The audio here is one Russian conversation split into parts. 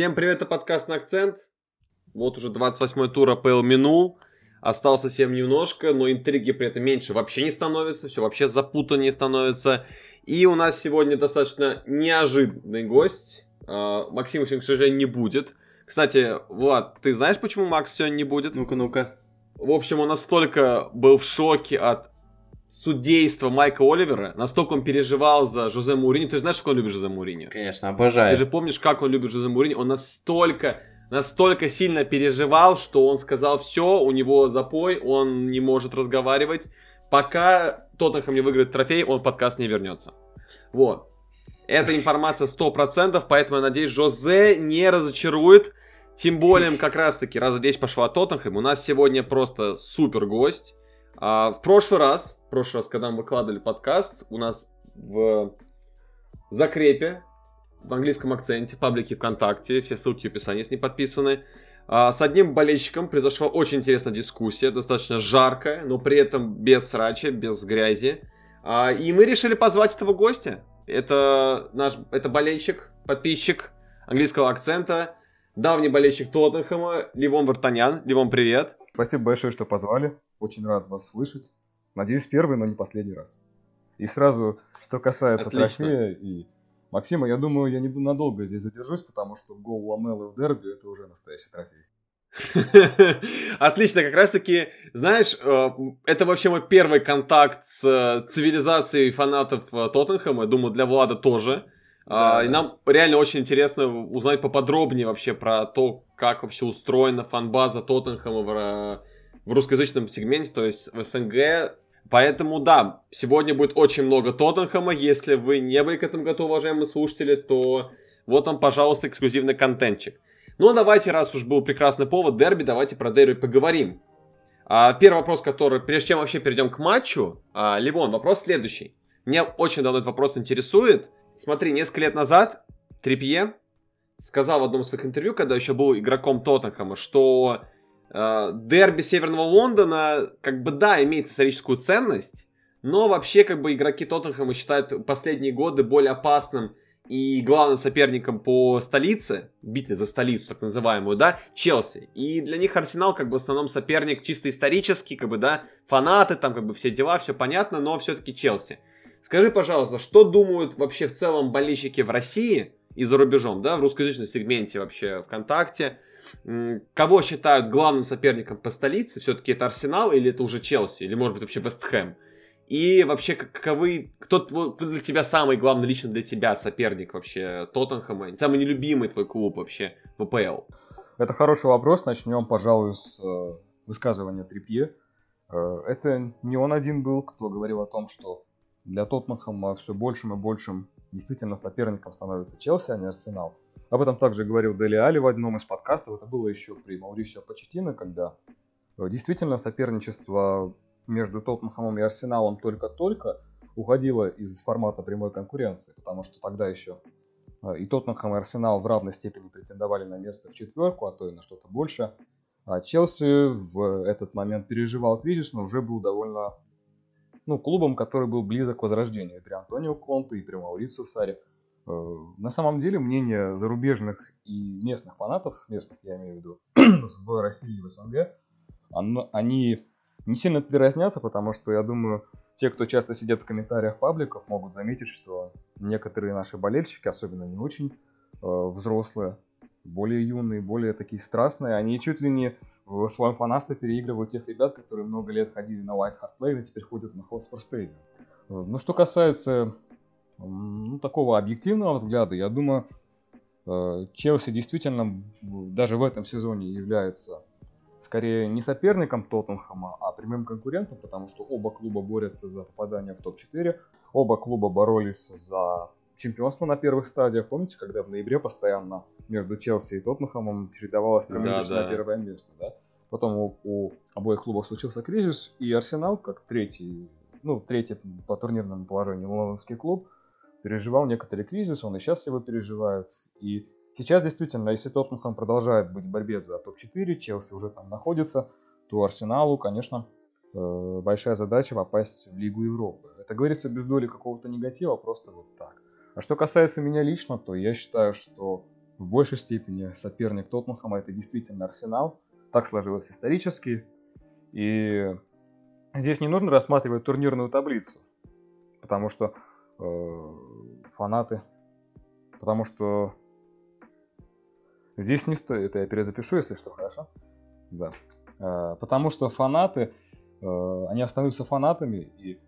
Всем привет, это подкаст на акцент. Вот уже 28-й тур АПЛ минул. Осталось совсем немножко, но интриги при этом меньше вообще не становится. Все вообще запутаннее становится. И у нас сегодня достаточно неожиданный гость. А, Максима сегодня, к сожалению, не будет. Кстати, Влад, ты знаешь, почему Макс сегодня не будет? Ну-ка, ну-ка. В общем, он настолько был в шоке от судейства Майка Оливера, настолько он переживал за Жозе Мourinho. Ты же знаешь, как он любит Жозе Мourinho? Конечно, обожаю. Ты же помнишь, как он любит Жозе Мourinho? Он настолько, настолько сильно переживал, что он сказал, все, у него запой, он не может разговаривать. Пока Тоттенхэм не выиграет трофей, он в подкаст не вернется. Вот. Эта информация 100%, поэтому я надеюсь, Жозе не разочарует. Тем более, как раз-таки, раз речь пошла о Тоттенхэм, у нас сегодня просто супер гость. А, в прошлый раз, прошлый раз, когда мы выкладывали подкаст, у нас в закрепе, в английском акценте, в паблике ВКонтакте, все ссылки в описании, если не подписаны, а, с одним болельщиком произошла очень интересная дискуссия, достаточно жаркая, но при этом без срача, без грязи. А, и мы решили позвать этого гостя. Это наш, это болельщик, подписчик английского акцента, давний болельщик Тоттенхэма, Ливон Вартанян. Ливон, привет. Спасибо большое, что позвали. Очень рад вас слышать. Надеюсь, первый, но не последний раз. И сразу, что касается Отлично. трофея и Максима, я думаю, я не надолго здесь задержусь, потому что гол Ламелы в дерби это уже настоящий трофей. Отлично, как раз таки, знаешь, э, это вообще мой первый контакт с э, цивилизацией фанатов э, Тоттенхэма, думаю, для Влада тоже. А, Да, И да. нам реально очень интересно узнать поподробнее вообще про то, как вообще устроена фанбаза Тоттенхэма в, в русскоязычном сегменте, то есть в СНГ. Поэтому да, сегодня будет очень много Тоттенхэма. Если вы не были к этому готовы, уважаемые слушатели, то вот вам, пожалуйста, эксклюзивный контентчик. Ну, а давайте, раз уж был прекрасный повод дерби, давайте про дерби поговорим. А, первый вопрос, который, прежде чем вообще перейдем к матчу, а, Ливон, вопрос следующий. Меня очень давно этот вопрос интересует. Смотри, несколько лет назад Трипье сказал в одном из своих интервью, когда еще был игроком Тоттенхэма, что дерби Северного Лондона, как бы, да, имеет историческую ценность, но вообще, как бы, игроки Тоттенхэма считают последние годы более опасным и главным соперником по столице, битве за столицу, так называемую, да, Челси. И для них Арсенал, как бы, в основном соперник чисто исторический, как бы, да, фанаты, там, как бы, все дела, все понятно, но все-таки Челси. Скажи, пожалуйста, что думают вообще в целом болельщики в России и за рубежом, да, в русскоязычном сегменте вообще ВКонтакте? Кого считают главным соперником по столице? Все-таки это Арсенал или это уже Челси? Или, может быть, вообще Вестхэм? И вообще, как- каковы, кто, твой- кто для тебя самый главный, лично для тебя соперник вообще Тоттенхэма? Самый нелюбимый твой клуб вообще в АПЛ? Это хороший вопрос. Начнем, пожалуй, с э, высказывания Трипье. Э, это не он один был, кто говорил о том, что для Тоттенхэма все большим и большим действительно соперником становится Челси, а не Арсенал. Об этом также говорил Дели Али в одном из подкастов. Это было еще при Маурисио Почетино, когда э, действительно соперничество между Тоттенхэмом и Арсеналом только-только уходило из формата прямой конкуренции, потому что тогда еще э, и Тоттенхэм, и Арсенал в равной степени претендовали на место в четверку, а то и на что-то больше. А Челси в этот момент переживал кризис, но уже был довольно ну, клубом, который был близок к возрождению. И при Антонио Конте, и при Маурицио Саре. Э, На самом деле мнение зарубежных и местных фанатов, местных я имею в виду, в России и в СНГ, оно- они не сильно разнятся, потому что, я думаю, те, кто часто сидят в комментариях пабликов, могут заметить, что некоторые наши болельщики, особенно не очень э, взрослые, более юные, более такие страстные, они чуть ли не в своем фанатстве переигрывают тех ребят, которые много лет ходили на White Hart Lane и теперь ходят на Hotspur Stadium. Э, Ну, что касается ну, такого объективного взгляда, я думаю, э, Челси действительно даже в этом сезоне является скорее не соперником Тоттенхэма, а прямым конкурентом, потому что оба клуба борются за попадание в топ-4. Оба клуба боролись за чемпионство на первых стадиях. Помните, когда в ноябре постоянно между Челси и Тоттенхэмом чередовалось промежуточное Да, да. первое место, да? Потом у, у обоих клубов случился кризис, и Арсенал, как третий, ну, третий по турнирному положению лондонский клуб, переживал некоторый кризис, он и сейчас его переживает. И сейчас действительно, если Тоттенхэм продолжает быть в борьбе за топ-4, Челси уже там находится, то Арсеналу, конечно, э, большая задача попасть в Лигу Европы. Это говорится без доли какого-то негатива, просто вот так. А что касается меня лично, то я считаю, что в большей степени соперник Тоттенхэма это действительно Арсенал. Так сложилось исторически. И здесь не нужно рассматривать турнирную таблицу, потому что фанаты, потому что здесь не стоит, это я перезапишу, если что, хорошо? Да. Э, потому что фанаты, э, они остаются фанатами, и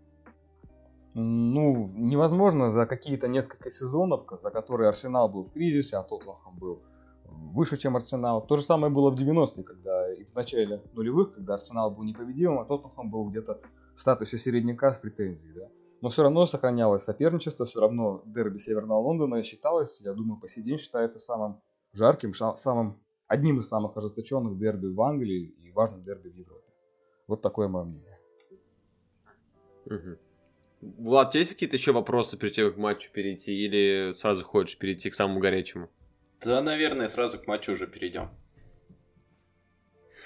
ну, невозможно за какие-то несколько сезонов, за которые Арсенал был в кризисе, а Тоттенхэм был выше, чем Арсенал. То же самое было в 90-е, когда и в начале нулевых, когда Арсенал был непобедимым, а Тоттенхэм был где-то в статусе середняка с претензией. Да? Но все равно сохранялось соперничество, все равно дерби Северного Лондона считалось, я думаю, по сей день считается самым жарким, самым, одним из самых ожесточенных дерби в Англии и важным дерби в Европе. Вот такое мое мнение. Угу. Влад, у тебя есть какие-то еще вопросы перед тем, как к матчу перейти, или сразу хочешь перейти к самому горячему? Да, наверное, сразу к матчу уже перейдем.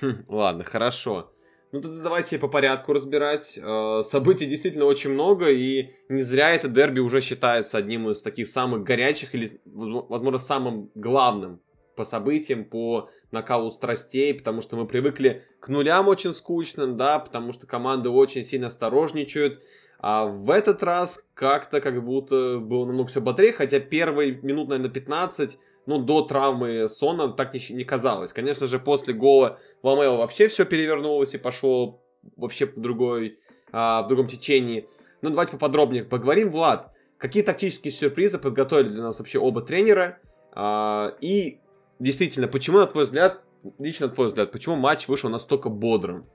Хм, ладно, хорошо. Ну тогда давайте по порядку разбирать. Э, событий действительно очень много, и не зря это дерби уже считается одним из таких самых горячих, или, возможно, самым главным по событиям, по накалу страстей, потому что мы привыкли к нулям очень скучным, да, потому что команды очень сильно осторожничают, а в этот раз как-то как будто было намного все бодрее, хотя первые минут, наверное, 15, ну, до травмы Сона так не, не казалось. Конечно же, после гола Ламео вообще все перевернулось и пошло вообще в, другой, а, в другом течении. Ну, давайте поподробнее поговорим. Влад, какие тактические сюрпризы подготовили для нас вообще оба тренера? А, и действительно, почему, на твой взгляд, лично на твой взгляд, почему матч вышел настолько бодрым?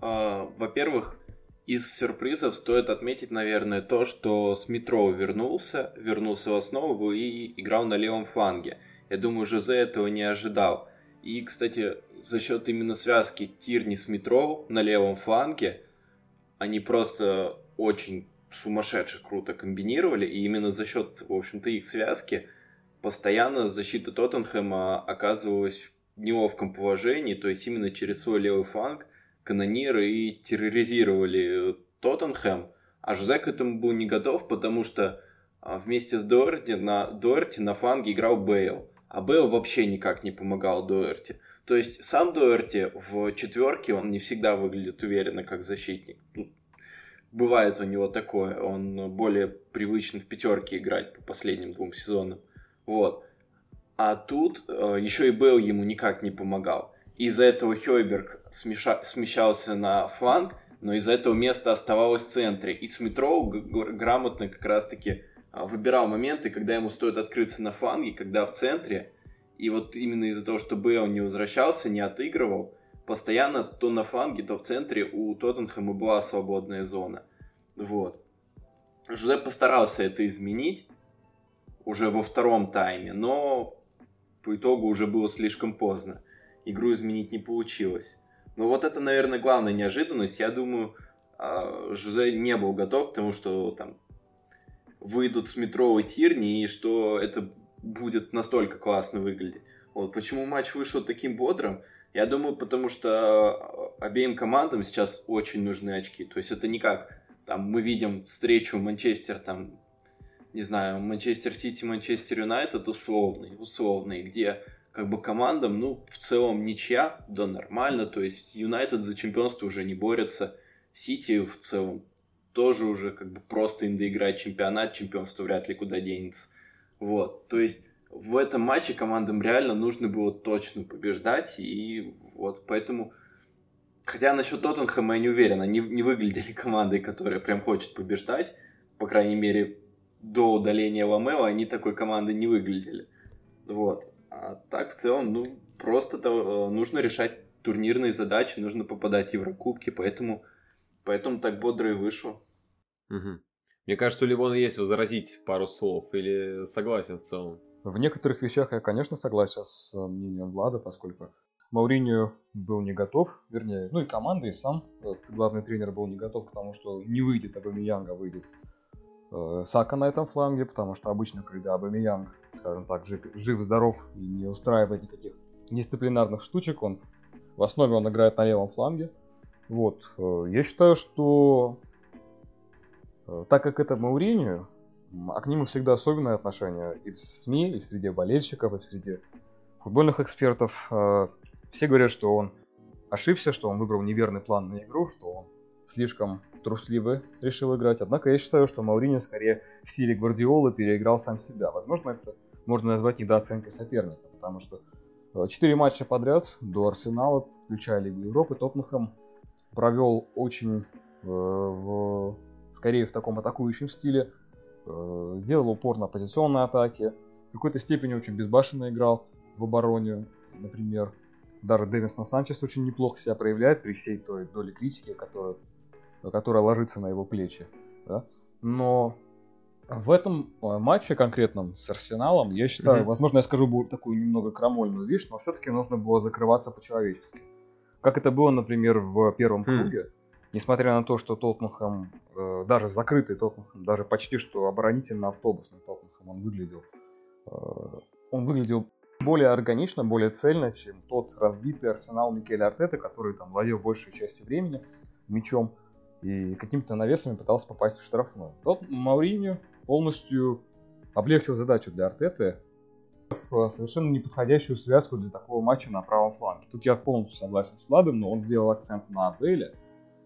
А, во-первых, из сюрпризов стоит отметить, наверное, то, что Смитроу вернулся, вернулся в основу и играл на левом фланге. Я думаю, Жозе этого не ожидал. И, кстати, за счет именно связки Тирни Смитроу на левом фланге, они просто очень сумасшедше круто комбинировали, и именно за счет, в общем-то, их связки постоянно защита Тоттенхэма оказывалась в неловком положении, то есть именно через свой левый фланг канониры и терроризировали Тоттенхэм, а Жозе к этому был не готов, потому что а, вместе с Дуэрти на, Дуэрти на фланге играл Бейл, а Бейл вообще никак не помогал Дуэрти. То есть сам Дуэрти в четверке, он не всегда выглядит уверенно как защитник. Бывает у него такое, он более привычен в пятерке играть по последним двум сезонам. Вот. А тут э, еще и Бейл ему никак не помогал. Из-за этого Хойберг смеша... смещался на фланг, но из-за этого место оставалось в центре. И Смитроу грамотно как раз-таки а, выбирал моменты, когда ему стоит открыться на фланге, когда в центре. И вот именно из-за того, что Бейл не возвращался, не отыгрывал, постоянно то на фланге, то в центре у Тоттенхэма была свободная зона. Вот. Жузе постарался это изменить уже во втором тайме, но по итогу уже было слишком поздно игру изменить не получилось. Но вот это, наверное, главная неожиданность. Я думаю, а, Жузе не был готов к тому, что там выйдут с метро и Тирни, и что это будет настолько классно выглядеть. Вот почему матч вышел таким бодрым? Я думаю, потому что обеим командам сейчас очень нужны очки. То есть это не как там мы видим встречу Манчестер там не знаю, Манчестер Сити, Манчестер Юнайтед условный, условный, где как бы командам, ну, в целом ничья, да нормально, то есть Юнайтед за чемпионство уже не борется, Сити в целом тоже уже как бы просто им доиграть чемпионат, чемпионство вряд ли куда денется. Вот, то есть в этом матче командам реально нужно было точно побеждать, и вот поэтому... Хотя насчет Тоттенхэма я не уверен, они не выглядели командой, которая прям хочет побеждать, по крайней мере, до удаления Ламела они такой командой не выглядели. Вот. А так, в целом, ну, просто -то, э, нужно решать турнирные задачи, нужно попадать в Еврокубки, поэтому, поэтому так бодро и вышел. Угу. Мне кажется, у Ливона есть возразить пару слов, или согласен в целом? В некоторых вещах я, конечно, согласен с э, мнением Влада, поскольку Мауринio был не готов, вернее, ну и команда, и сам вот, главный тренер был не готов к тому, что не выйдет Абамиянга, выйдет э, Сака на этом фланге, потому что обычно, когда Абамиянг скажем так, жив, жив-здоров и не устраивает никаких дисциплинарных штучек. Он в основе он играет на левом фланге. Вот. Э, я считаю, что э, так как это Мауринию, А к нему всегда особенное отношение и в СМИ, и среди болельщиков, и среди футбольных экспертов. Э, все говорят, что он ошибся, что он выбрал неверный план на игру, что он слишком трусливо решил играть. Однако я считаю, что Мауриньо скорее в стиле Гвардиолы переиграл сам себя. Возможно, это можно назвать недооценкой соперника, потому что э, четыре матча подряд до Арсенала, включая Лигу Европы, Тоттенхэм провел очень э, в, скорее в таком атакующем стиле, э, сделал упор на позиционные атаки, в какой-то степени очень безбашенно играл в обороне, например. Даже Дэвинсон Санчес очень неплохо себя проявляет при всей той доле критики, которая, которая ложится на его плечи. Да? Но в этом э, матче конкретном с Арсеналом, я считаю, mm-hmm. возможно, я скажу такую немного крамольную вещь, но все-таки нужно было закрываться по-человечески. Как это было, например, в первом mm-hmm. круге. Несмотря на то, что Тоттенхэм, э, даже закрытый Тоттенхэм, даже почти что оборонительно-автобусный Тоттенхэм, он выглядел, э, он выглядел более органично, более цельно, чем тот разбитый арсенал Микеля Артета, который там владел большей частью времени мячом и какими-то навесами пытался попасть в штрафную. Тот Мауриньо полностью облегчил задачу для Артеты в совершенно неподходящую связку для такого матча на правом фланге. Тут я полностью согласен с Владом, но он сделал акцент на Бейле,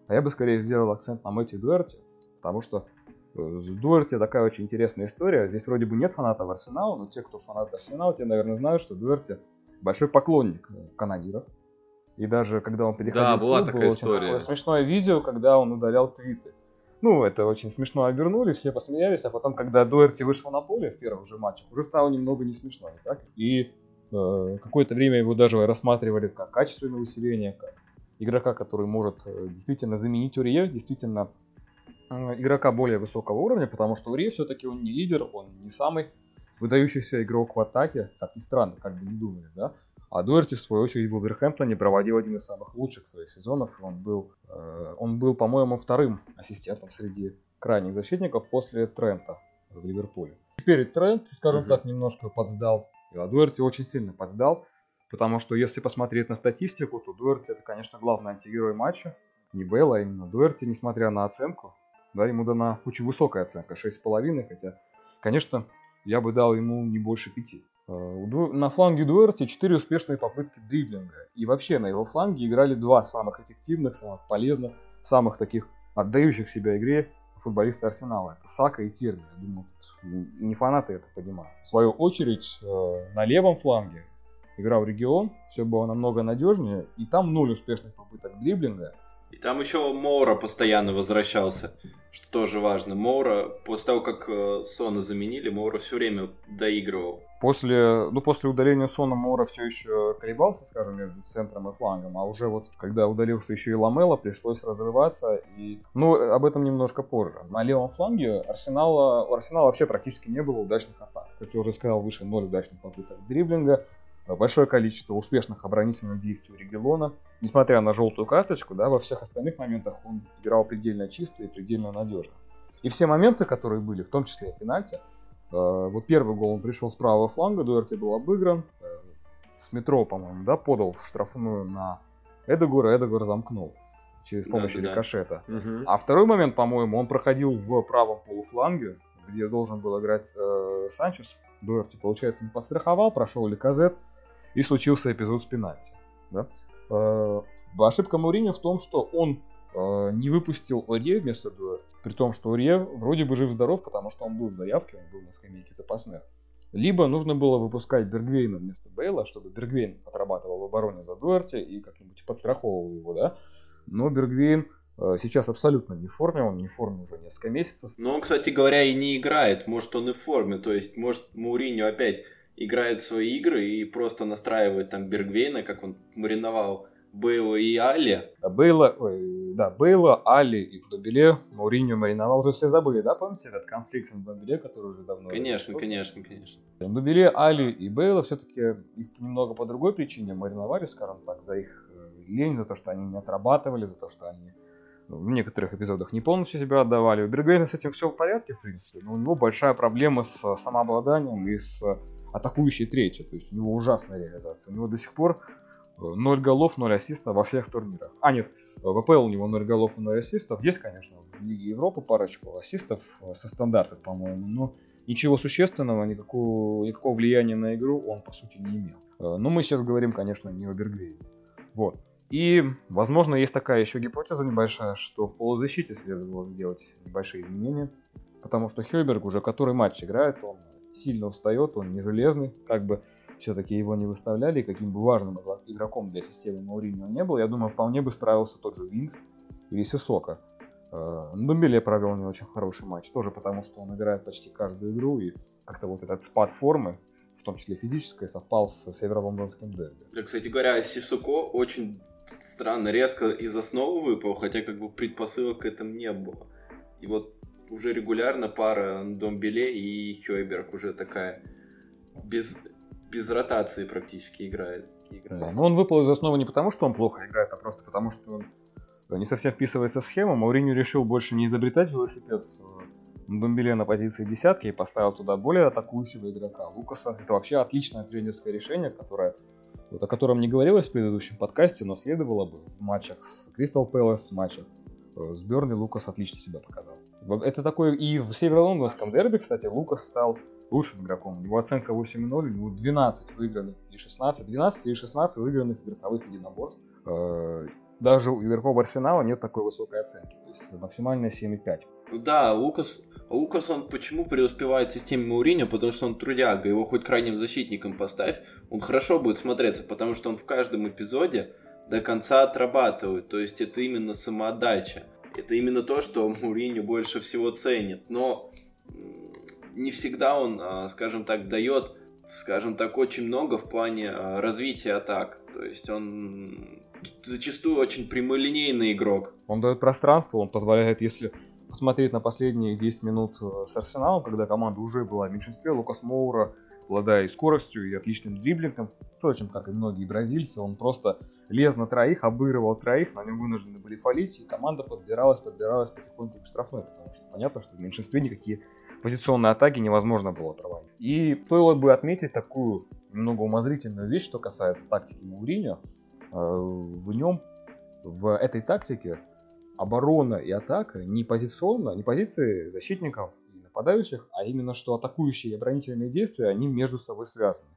а я бы скорее сделал акцент на Мэтти Дуэрте, потому что с Дуэрти такая очень интересная история. Здесь вроде бы нет фанатов Арсенала, но те, кто фанат Арсенала, те, наверное, знают, что Дуэрти большой поклонник канониров. И даже когда он переходил да, в была клуб, такая было история. очень такое смешное видео, когда он удалял твиты. Ну, это очень смешно обернули, все посмеялись, а потом, когда Дуэрти вышел на поле в первых же матчах, уже стало немного не смешно, так? И э, какое-то время его даже рассматривали как качественное усиление, как игрока, который может э, действительно заменить Урье, действительно Э, игрока более высокого уровня, потому что Ури все-таки он не лидер, он не самый выдающийся игрок в атаке, как ни странно, как бы не думали, да. А Дуэрти, в свою очередь, в Вулверхэмптоне проводил один из самых лучших своих сезонов. Он был, э, он был по-моему, вторым ассистентом среди крайних защитников после Трента в Ливерпуле. Теперь Трент, скажем mm-hmm. так, немножко подсдал. А Дуэрти очень сильно подсдал, потому что если посмотреть на статистику, то Дуэрти это, конечно, главный антигерой матча. Не Бейла, а именно Дуэрти, несмотря на оценку, да, ему дана очень высокая оценка, 6,5, хотя, конечно, я бы дал ему не больше 5. А, на фланге Дуэрти 4 успешные попытки дриблинга. И вообще на его фланге играли два самых эффективных, самых полезных, самых таких отдающих себя игре футболиста Арсенала. Это Сака и Терни. Я думаю, не фанаты это понимают. В свою очередь, э, на левом фланге играл регион, все было намного надежнее, и там ноль успешных попыток дриблинга. И там еще Моура постоянно возвращался, что тоже важно. Моура, после того, как э, Сона заменили, Моура все время доигрывал. После, ну, после удаления Сона Моура все еще колебался, скажем, между центром и флангом, а уже вот, когда удалился еще и Ламела, пришлось разрываться, и, ну, об этом немножко позже. На левом фланге Арсенала, у Арсенала вообще практически не было удачных атак. Как я уже сказал, выше ноль удачных попыток дриблинга, большое количество успешных оборонительных действий Регелона. Несмотря на желтую карточку, да, во всех остальных моментах он играл предельно чисто и предельно надежно. И все моменты, которые были, в том числе и пенальти, э, вот первый гол он пришел с правого фланга, Дуэрти был обыгран, э, с метро, по-моему, да, подал в штрафную на Эдегора, Эдегор замкнул через помощь да, да, рикошета. Да. А второй момент, по-моему, он проходил в правом полуфланге, где должен был играть э, Санчес. Дуэрти, получается, не постраховал, прошел Ликазет, и случился эпизод с пенальти. Да? Э, ошибка Мауриньо в том, что он э, не выпустил Орье вместо Дуэрти, при том, что Орье вроде бы жив-здоров, потому что он был в заявке, он был на скамейке запасных. Либо нужно было выпускать Бергвейна вместо Бейла, чтобы Бергвейн отрабатывал в обороне за Дуэрти и как-нибудь подстраховывал его, да. Но Бергвейн э, сейчас абсолютно не в форме, он не в форме уже несколько месяцев. Но он, кстати говоря, и не играет, может он и в форме, то есть может Мауриньо опять играет в свои игры и просто настраивает там Бергвейна, как он мариновал Бейла и Али. Бейла, ой, да, Бейла, Али и Дубеле Мауриньо мариновал, уже все забыли, да, помните этот конфликт с Дубеле, который уже давно... Конечно, конечно, конечно. Дубеле, Али и Бейла все-таки их немного по другой причине мариновали, скажем так, за их э, лень, за то, что они не отрабатывали, за то, что они в некоторых эпизодах не полностью себя отдавали. У Бергвейна с этим все в порядке, в принципе, но у него большая проблема с самообладанием и с атакующий третий. То есть у него ужасная реализация. У него до сих пор 0 э, голов, 0 ассистов во всех турнирах. А нет, В АПЛ у него 0 голов и 0 ассистов. Есть, конечно, в Лиге Европы парочку ассистов со стандартов, по-моему, но ничего существенного, никакого, никакого влияния на игру он, по сути, не имел. Но мы сейчас говорим, конечно, не о Бергвее. Вот. И, возможно, есть такая еще гипотеза небольшая, что в полузащите следовало сделать небольшие изменения, потому что Хёйберг уже который матч играет, он сильно устает, он не железный, как бы все-таки его не выставляли, каким бы важным игроком для системы Мауриньо не был, я думаю, вполне бы справился тот же Винкс или Сисока. Э, Думбеле провел не очень хороший матч, тоже потому что он играет почти каждую игру, и как-то вот этот спад формы, в том числе физической, совпал с северо-лондонским дерби. Да, кстати говоря, Сисуко очень странно резко из основы выпал, хотя как бы предпосылок к этому не было. И вот уже регулярно пара Домбеле и Хёйберг уже такая без, без ротации практически играет. играет. Да, но он выпал из основы не потому, что он плохо играет, а просто потому, что он не совсем вписывается в схему. Мауриню решил больше не изобретать велосипед с Домбеле на позиции десятки и поставил туда более атакующего игрока Лукаса. Это вообще отличное тренерское решение, которое вот, о котором не говорилось в предыдущем подкасте, но следовало бы в матчах с Кристал Пэлас, в матчах э, с Берни Лукас отлично себя показал. Это такой и в северо-лондонском дерби, кстати, Лукас стал лучшим игроком. У него оценка 8,0, у него 12 выигранных и 16, 12 или 16 выигранных игроковых единоборств. Э, даже у игроков Арсенала нет такой высокой оценки, то есть максимальная 7,5. Да, Лукас, Лукас, он почему преуспевает в системе Мауриньо? Потому что он трудяга, его хоть крайним защитником поставь, он хорошо будет смотреться, потому что он в каждом эпизоде до конца отрабатывает, то есть это именно самоотдача. Это именно то, что Мауриньо больше всего ценит, но не всегда он, а, скажем так, дает, скажем так, очень много в плане а, развития атак. То есть он зачастую очень прямолинейный игрок. Он дает пространство, он позволяет, если посмотреть на последние 10 минут э, с Арсеналом, когда команда уже была в меньшинстве, Лукас Моура, обладая и скоростью, и отличным дриблингом, впрочем, как и многие бразильцы, он просто лез на троих, обыгрывал троих, на нем вынуждены были фалить, и команда подбиралась, подбиралась потихоньку к штрафной, потому что понятно, что в меньшинстве никакие позиционные атаки невозможно было проводить. И стоило бы отметить такую немного умозрительную вещь, что касается тактики Мауриньо. Э, в нем, в этой тактике, оборона и атака не позиционно, не позиции защитников нападающих, а именно что атакующие и оборонительные действия, они между собой связаны.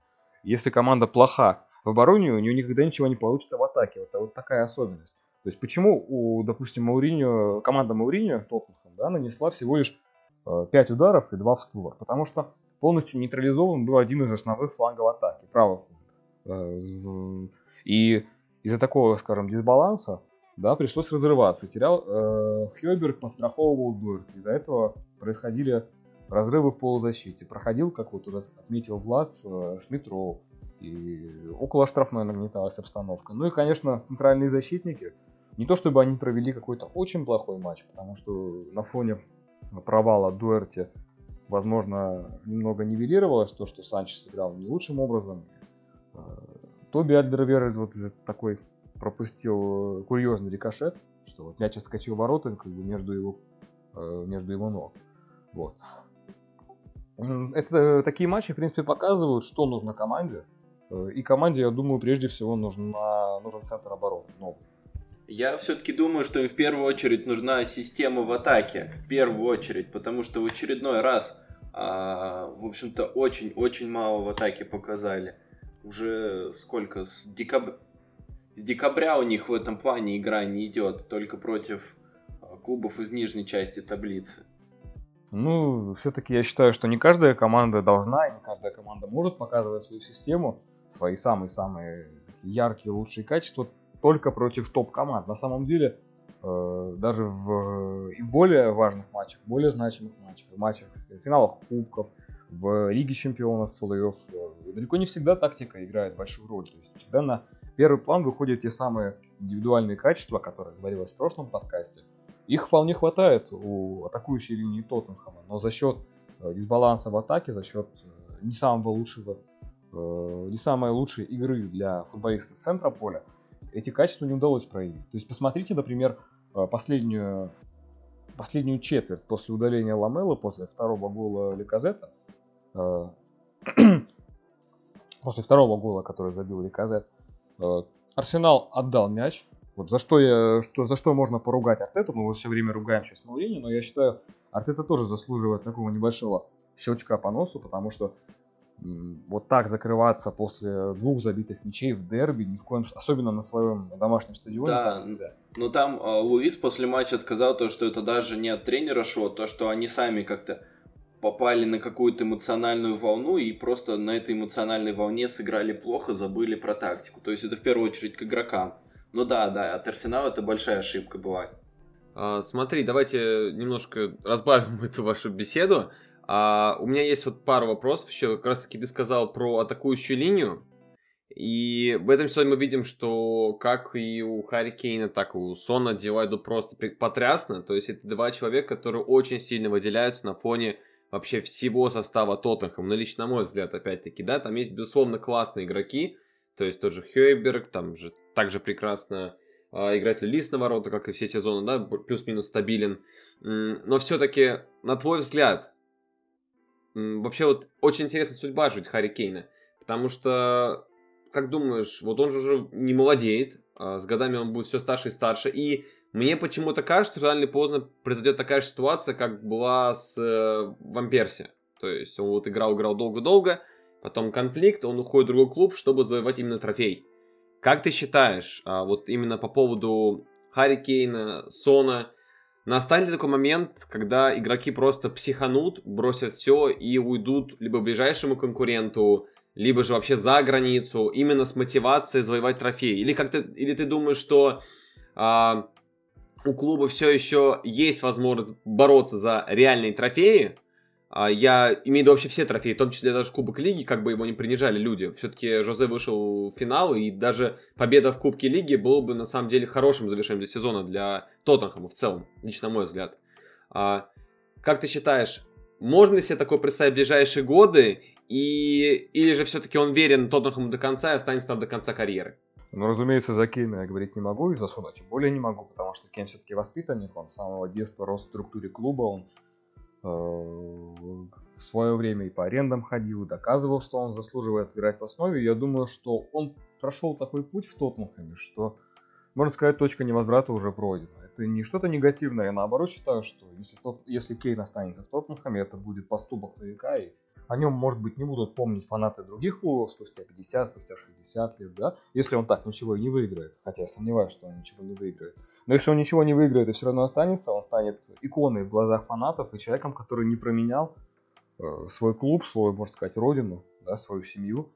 Если команда плоха в обороне, у нее никогда ничего не получится в атаке. Это вот такая особенность. То есть почему у, допустим, Мауриньо, команда Мауриньо, Тоттенхэм, да, нанесла всего лишь э, 5 ударов и 2 в створ? Потому что полностью нейтрализован был один из основных флангов атаки, правый фланг. Э, и из-за такого, скажем, дисбаланса да, пришлось разрываться. Терял э, Хёберг, постраховывал Дуэрт. Из-за этого происходили разрывы в полузащите. Проходил, как вот уже отметил Влад, э, с метро. И около штрафной нагнеталась обстановка. Ну и, конечно, центральные защитники. Не то чтобы они провели какой-то очень плохой матч, потому что на фоне провала Дуэрти, возможно, немного нивелировалось то, что Санчес сыграл не лучшим образом. Э, Тоби Альдервер вот такой пропустил э, курьезный рикошет, что вот мяч отскочил ворота как бы между его, э, между его ног. Вот. Это такие матчи, в принципе, показывают, что нужно команде. Э, и команде, я думаю, прежде всего нужен, нужен центр обороны. Новый. Я все-таки думаю, что им в первую очередь нужна система в атаке. В первую очередь. Потому что в очередной раз, а, в общем-то, очень-очень мало в атаке показали. Уже сколько? С декабря с декабря у них в этом плане игра не идет, только против а, клубов из нижней части таблицы. Ну, все-таки я считаю, что не каждая команда должна, и не каждая команда может показывать свою систему, свои самые-самые яркие, лучшие качества только против топ-команд. На самом деле, э, даже в, и в более важных матчах, более значимых матчах, в матчах, в финалах кубков, в Лиге чемпионов, в плей-офф, э, далеко не всегда тактика играет большую роль. То есть всегда на первый план выходят те самые индивидуальные качества, о которых говорилось в прошлом подкасте. Их вполне хватает у атакующей линии Тоттенхэма, но за счет э, дисбаланса в атаке, за счет э, не самого лучшего, э, не самой лучшей игры для футболистов центра поля, эти качества не удалось проявить. То есть посмотрите, например, последнюю, последнюю четверть после удаления Ламела, после второго гола Ликазета, после второго гола, который забил Ликазет, Арсенал отдал мяч, Вот за что, я, что, за что можно поругать Артету, мы его все время ругаем сейчас Маурини, но я считаю, Артета тоже заслуживает такого небольшого щелчка по носу, потому что вот так закрываться после двух забитых мячей в дерби, ни в коем особенно на своем домашнем стадионе. Да, но там э, Луис после матча сказал то, что это даже не от тренера шло, то, что они сами как-то попали на какую-то эмоциональную волну и просто на этой эмоциональной волне сыграли плохо, забыли про тактику. То есть это в первую очередь к игрокам. Ну да, да, от Арсенала это большая ошибка была. А, смотри, давайте немножко разбавим эту вашу беседу. А, у меня есть вот пару вопросов еще. Как раз таки ты сказал про атакующую линию. И в этом сезоне мы видим, что как и у Харри Кейна, так и у Сона дела просто потрясно. То есть это два человека, которые очень сильно выделяются на фоне вообще всего состава Тоттенхэм. Ну, лично на мой взгляд, опять-таки, да, там есть, безусловно, классные игроки. То есть тот же Хейберг, там же также прекрасно э, играет Лис на ворота, как и все сезоны, да, плюс-минус стабилен. Но все-таки, на твой взгляд, Вообще вот очень интересная судьба жить Харри Кейна. Потому что, как думаешь, вот он же уже не молодеет, а с годами он будет все старше и старше. И мне почему-то кажется, что рано или поздно произойдет такая же ситуация, как была с э, Вамперси. То есть он вот играл, играл долго-долго, потом конфликт, он уходит в другой клуб, чтобы завоевать именно трофей. Как ты считаешь, а, вот именно по поводу Харри Кейна, Сона, Настанет ли такой момент, когда игроки просто психанут, бросят все и уйдут либо ближайшему конкуренту, либо же вообще за границу, именно с мотивацией завоевать трофей? Или как ты, или ты думаешь, что а, у клуба все еще есть возможность бороться за реальные трофеи, я имею в виду вообще все трофеи, в том числе даже Кубок Лиги, как бы его не принижали люди. Все-таки Жозе вышел в финал, и даже победа в Кубке Лиги было бы на самом деле хорошим завершением для сезона для Тоттенхэма в целом, лично мой взгляд. А, как ты считаешь, можно ли себе такое представить в ближайшие годы, и, или же все-таки он верен Тоттенхэму до конца и останется там до конца карьеры? Ну, разумеется, за Кейна я говорить не могу, и за Сона тем более не могу, потому что Кейн все-таки воспитанник, он с самого детства рос в структуре клуба, он в свое время и по арендам ходил, и доказывал, что он заслуживает играть в основе. Я думаю, что он прошел такой путь в Тоттенхэме, что, можно сказать, точка невозврата уже пройдена. Это не что-то негативное, я наоборот считаю, что если, тот, если Кейн останется в Тоттенхэме, это будет поступок на и о нем, может быть, не будут помнить фанаты других клубов спустя 50, спустя 60 лет, да, если он так ничего и не выиграет, хотя я сомневаюсь, что он ничего не выиграет. Но если он ничего не выиграет и все равно останется, он станет иконой в глазах фанатов и человеком, который не променял э, свой клуб, свою, можно сказать, родину, да, свою семью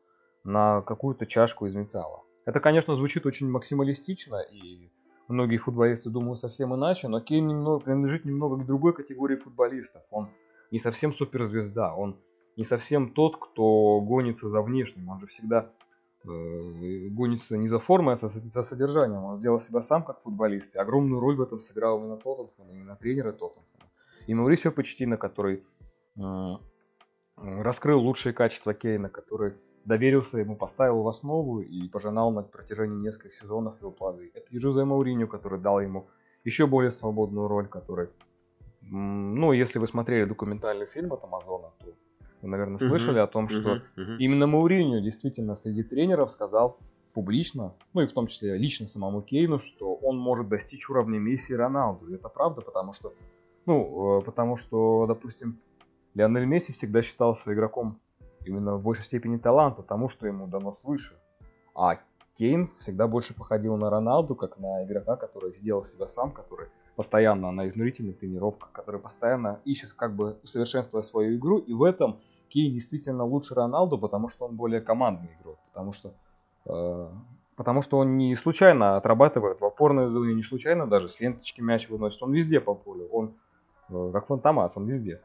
на какую-то чашку из металла. Это, конечно, звучит очень максималистично, и многие футболисты думают совсем иначе, но Кейн немного, принадлежит немного к другой категории футболистов. Он не совсем суперзвезда, он не совсем тот, кто гонится за внешним. Он же всегда э, гонится не за формой, а за, за содержанием. Он сделал себя сам как футболист. И огромную роль в этом сыграл именно Тоттенхэм, именно тренеры Тоттенхэма. И Маурисио Почтина, который э, раскрыл лучшие качества Кейна, который доверился ему, поставил в основу и пожинал на протяжении нескольких сезонов его плоды. Это и Жозе Мауриньо, который дал ему еще более свободную роль, который, ну, если вы смотрели документальный фильм от Амазона, то вы, наверное, слышали uh-huh, о том, что uh-huh, uh-huh. именно Мауриньо действительно среди тренеров сказал публично, ну и в том числе лично самому Кейну, что он может достичь уровня Месси и Роналду. И это правда, потому что, ну, э, потому что, допустим, Лионель Месси всегда считался игроком именно в большей степени таланта, тому, что ему дано свыше. А Кейн всегда больше походил на Роналду, как на игрока, который сделал себя сам, который постоянно на изнурительных тренировках, который постоянно ищет как бы усовершенствуя свою игру, и в этом Кейн действительно лучше Роналду, потому что он более командный игрок, потому что э, потому что он не случайно отрабатывает в опорной зоне, не случайно даже с ленточки мяч выносит, он везде по полю, он э, как фантомас, он везде.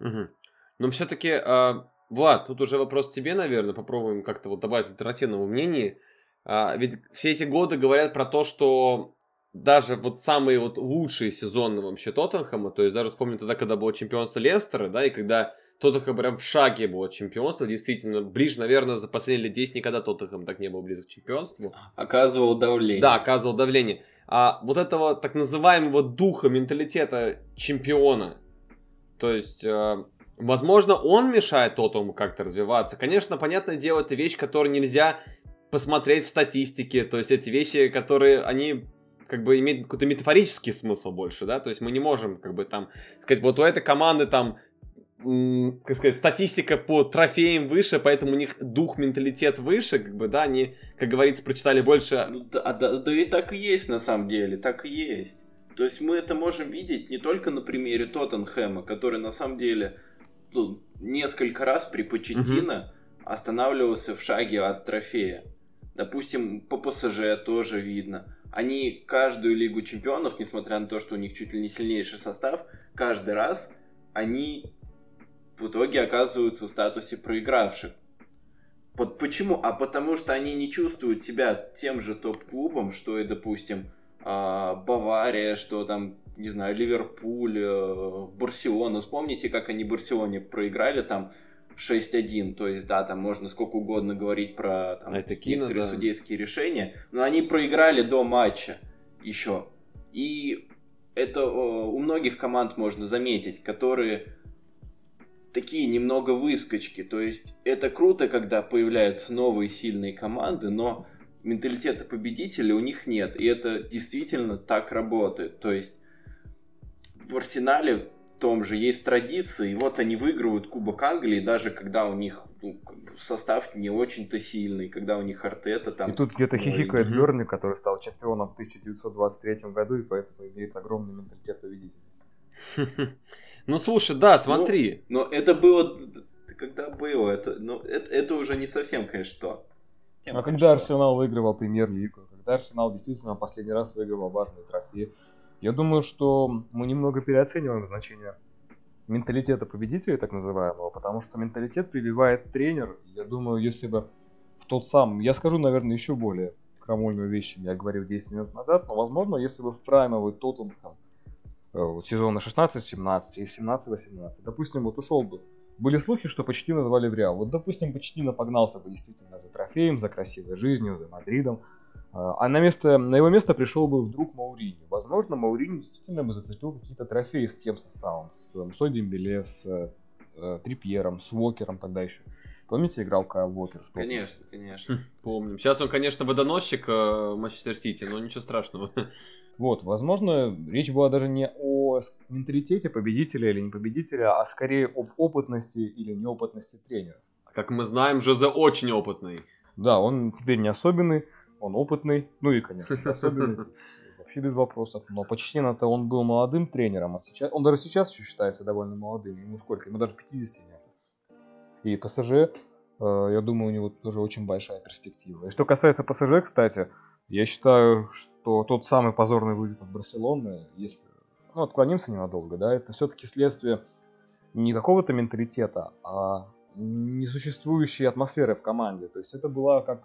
Угу. Но все-таки, э, Влад, тут уже вопрос тебе, наверное, попробуем как-то вот добавить альтернативного мнения. Э, ведь все эти годы говорят про то, что даже вот самые вот лучшие сезоны вообще Тоттенхэма, то есть даже вспомню тогда, когда было чемпионство Лестера, да, и когда Тоттенхэм прям в шаге было чемпионство, действительно, ближе, наверное, за последние лет 10 никогда Тоттенхэм так не был близок к чемпионству. Оказывал давление. Да, оказывал давление. А вот этого так называемого духа, менталитета чемпиона, то есть, э, возможно, он мешает Тоттенхэму как-то развиваться. Конечно, понятное дело, это вещь, которую нельзя посмотреть в статистике, то есть эти вещи, которые, они как бы имеет какой-то метафорический смысл больше, да, то есть мы не можем как бы там сказать, вот у этой команды там как сказать, статистика по трофеям выше, поэтому у них дух, менталитет выше, как бы, да, они, как говорится, прочитали больше. Ну, да, да, да и так и есть на самом деле, так и есть. То есть мы это можем видеть не только на примере Тоттенхэма, который на самом деле ну, несколько раз при Почетино угу. останавливался в шаге от трофея. Допустим, по ПСЖ тоже видно. Они каждую Лигу Чемпионов, несмотря на то, что у них чуть ли не сильнейший состав, каждый раз они в итоге оказываются в статусе проигравших. Вот почему? А потому что они не чувствуют себя тем же топ-клубом, что и, допустим, а, Бавария, что там, не знаю, Ливерпуль, э, Барселона. Вспомните, как они Барселоне проиграли там 6-1. То есть, да, там можно сколько угодно говорить про там, Это некоторые да. судейские решения, но они проиграли до матча еще. И это у многих команд можно заметить, которые такие немного выскочки. То есть это круто, когда появляются новые сильные команды, но менталитета победителя у них нет. И это действительно так работает. То есть в Арсенале том же есть традиции, и вот они выигрывают Кубок Англии, даже когда у них ну, состав не очень-то сильный, когда у них Артета там... И тут где-то хихикает Берни, который стал чемпионом в 1923 году, и поэтому имеет огромный менталитет победителя. Ну слушай, да, смотри. Ну, но это было, когда было, это, ну, это, это уже не совсем, конечно, то. А когда Арсенал выигрывал премьер-лигу, когда Арсенал действительно последний раз выигрывал важные трофеи, я думаю, что мы немного переоцениваем значение менталитета победителя, так называемого, потому что менталитет прививает тренер. Я думаю, если бы в тот сам, я скажу, наверное, еще более крамольную вещь, чем я говорил 10 минут назад, но, возможно, если бы в праймовый Тоттенхэм Э, сезона 16-17 и 17-18. Допустим, вот ушел бы. Были слухи, что почти назвали в Реал. Вот, допустим, почти погнался бы действительно за трофеем, за красивой жизнью, за Мадридом. Э, а на, место, на его место пришел бы вдруг Маурини. Возможно, Маурини действительно бы зацепил какие-то трофеи с тем составом. С Мсой Дембеле, с э, Трипьером, с Уокером тогда еще. Помните, играл Кайл Уокер? Конечно, конечно. Хм, помним. Сейчас он, конечно, водоносчик э, Манчестер Сити, но ничего страшного. Вот, возможно, речь была даже не о менталитете победителя или не победителя, а скорее об опытности или неопытности тренера. Как мы знаем, Жозе очень опытный. Да, он теперь не особенный, он опытный, ну и, конечно, особенный, вообще без вопросов. Но почти на-то он был молодым тренером, а сейчас, он даже сейчас еще считается довольно молодым, ему сколько, ему даже 50 нет. И ПСЖ, э, я думаю, у него тоже очень большая перспектива. И что касается ПСЖ, кстати, я считаю, что тот самый позорный вылет от Барселоны, если ну, отклонимся ненадолго, да, это все-таки следствие не какого-то менталитета, а несуществующей атмосферы в команде. То есть это была как,